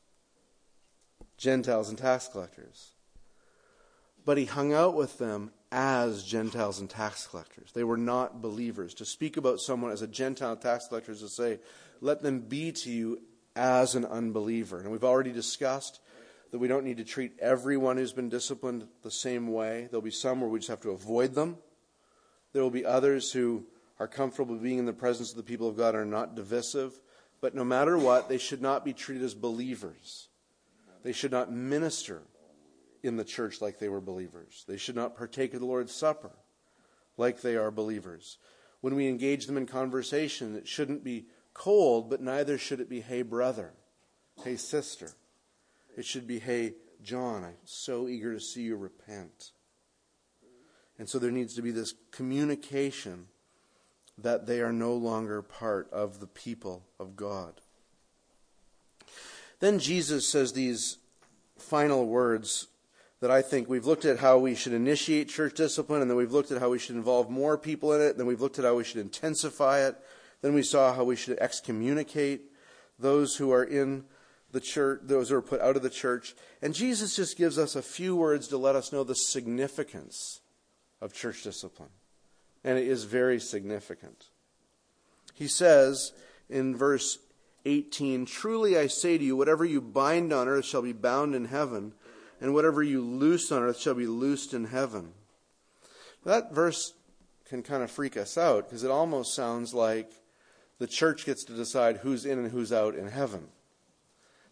S1: Gentiles and tax collectors. But he hung out with them as Gentiles and tax collectors. They were not believers. To speak about someone as a Gentile tax collector is to say, let them be to you as an unbeliever. And we've already discussed that we don't need to treat everyone who's been disciplined the same way. There'll be some where we just have to avoid them. There will be others who are comfortable being in the presence of the people of God and are not divisive. But no matter what, they should not be treated as believers. They should not minister in the church like they were believers. They should not partake of the Lord's Supper like they are believers. When we engage them in conversation, it shouldn't be cold, but neither should it be, hey, brother, hey, sister. It should be, hey, John, I'm so eager to see you repent. And so there needs to be this communication that they are no longer part of the people of God. Then Jesus says these final words that I think we've looked at how we should initiate church discipline, and then we've looked at how we should involve more people in it, and then we've looked at how we should intensify it. Then we saw how we should excommunicate those who are in the church, those who are put out of the church. And Jesus just gives us a few words to let us know the significance of church discipline. And it is very significant. He says in verse 18, Truly I say to you, whatever you bind on earth shall be bound in heaven and whatever you loose on earth shall be loosed in heaven. That verse can kind of freak us out because it almost sounds like the church gets to decide who's in and who's out in heaven.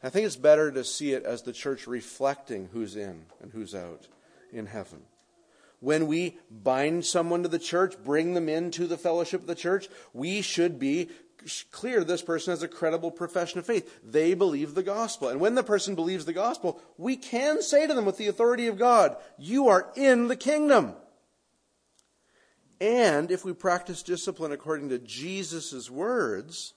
S1: I think it's better to see it as the church reflecting who's in and who's out in heaven. When we bind someone to the church, bring them into the fellowship of the church, we should be clear this person has a credible profession of faith. They believe the gospel. And when the person believes the gospel, we can say to them with the authority of God, You are in the kingdom. And if we practice discipline according to Jesus' words,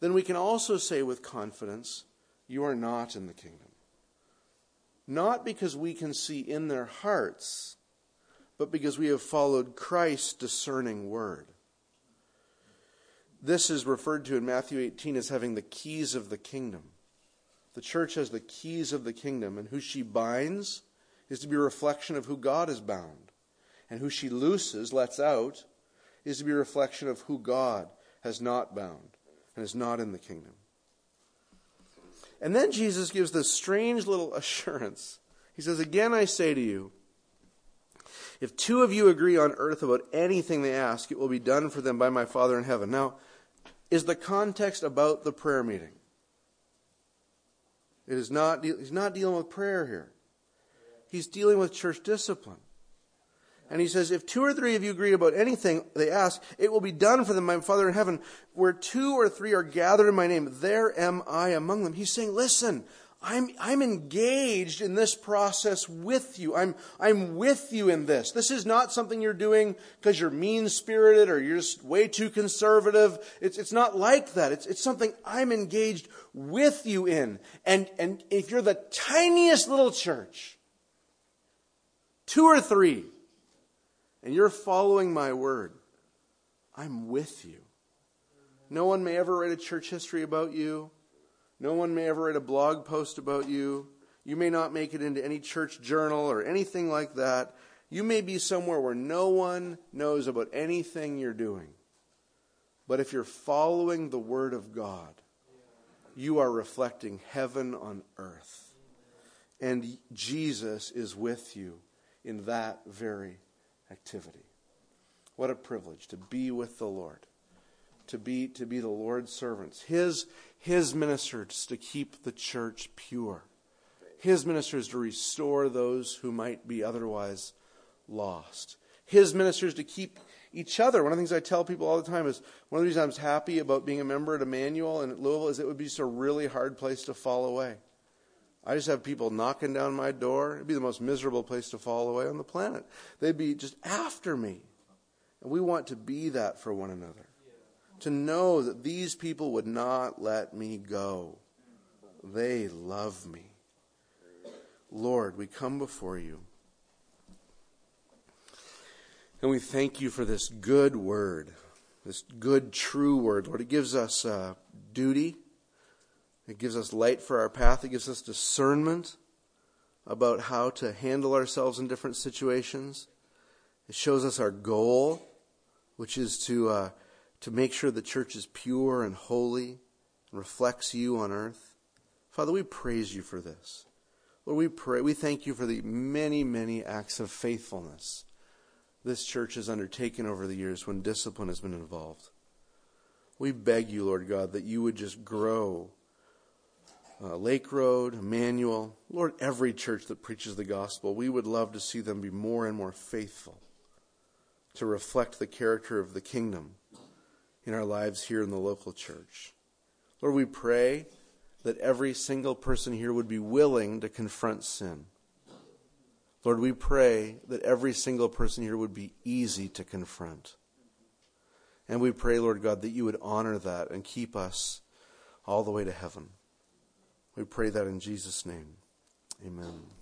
S1: then we can also say with confidence, You are not in the kingdom. Not because we can see in their hearts, but because we have followed Christ's discerning word. This is referred to in Matthew 18 as having the keys of the kingdom. The church has the keys of the kingdom, and who she binds is to be a reflection of who God is bound. And who she looses, lets out, is to be a reflection of who God has not bound and is not in the kingdom. And then Jesus gives this strange little <laughs> assurance. He says, Again I say to you, If two of you agree on earth about anything they ask, it will be done for them by my Father in heaven. Now, is the context about the prayer meeting? It is not, he's not dealing with prayer here. He's dealing with church discipline. And he says, if two or three of you agree about anything they ask, it will be done for them, my Father in heaven. Where two or three are gathered in my name, there am I among them. He's saying, listen, I'm, I'm engaged in this process with you. I'm, I'm with you in this. This is not something you're doing because you're mean spirited or you're just way too conservative. It's, it's not like that. It's, it's something I'm engaged with you in. And, and if you're the tiniest little church, two or three, and you're following my word, I'm with you. No one may ever write a church history about you. No one may ever write a blog post about you. You may not make it into any church journal or anything like that. You may be somewhere where no one knows about anything you're doing. But if you're following the Word of God, you are reflecting heaven on earth. And Jesus is with you in that very activity. What a privilege to be with the Lord, to be, to be the Lord's servants, His, His ministers to keep the church pure, His ministers to restore those who might be otherwise lost, His ministers to keep each other. One of the things I tell people all the time is one of the reasons I'm happy about being a member at Immanuel and at Louisville is it would be just a really hard place to fall away. I just have people knocking down my door. It'd be the most miserable place to fall away on the planet. They'd be just after me. And we want to be that for one another. To know that these people would not let me go. They love me. Lord, we come before you. And we thank you for this good word, this good, true word. Lord, it gives us uh, duty it gives us light for our path. It gives us discernment about how to handle ourselves in different situations. It shows us our goal, which is to, uh, to make sure the church is pure and holy and reflects you on earth. Father, we praise you for this. Lord, we pray, we thank you for the many, many acts of faithfulness this church has undertaken over the years when discipline has been involved. We beg you, Lord God, that you would just grow uh, Lake Road, Immanuel, Lord, every church that preaches the gospel, we would love to see them be more and more faithful to reflect the character of the kingdom in our lives here in the local church. Lord, we pray that every single person here would be willing to confront sin. Lord, we pray that every single person here would be easy to confront. And we pray, Lord God, that you would honor that and keep us all the way to heaven. We pray that in Jesus' name. Amen.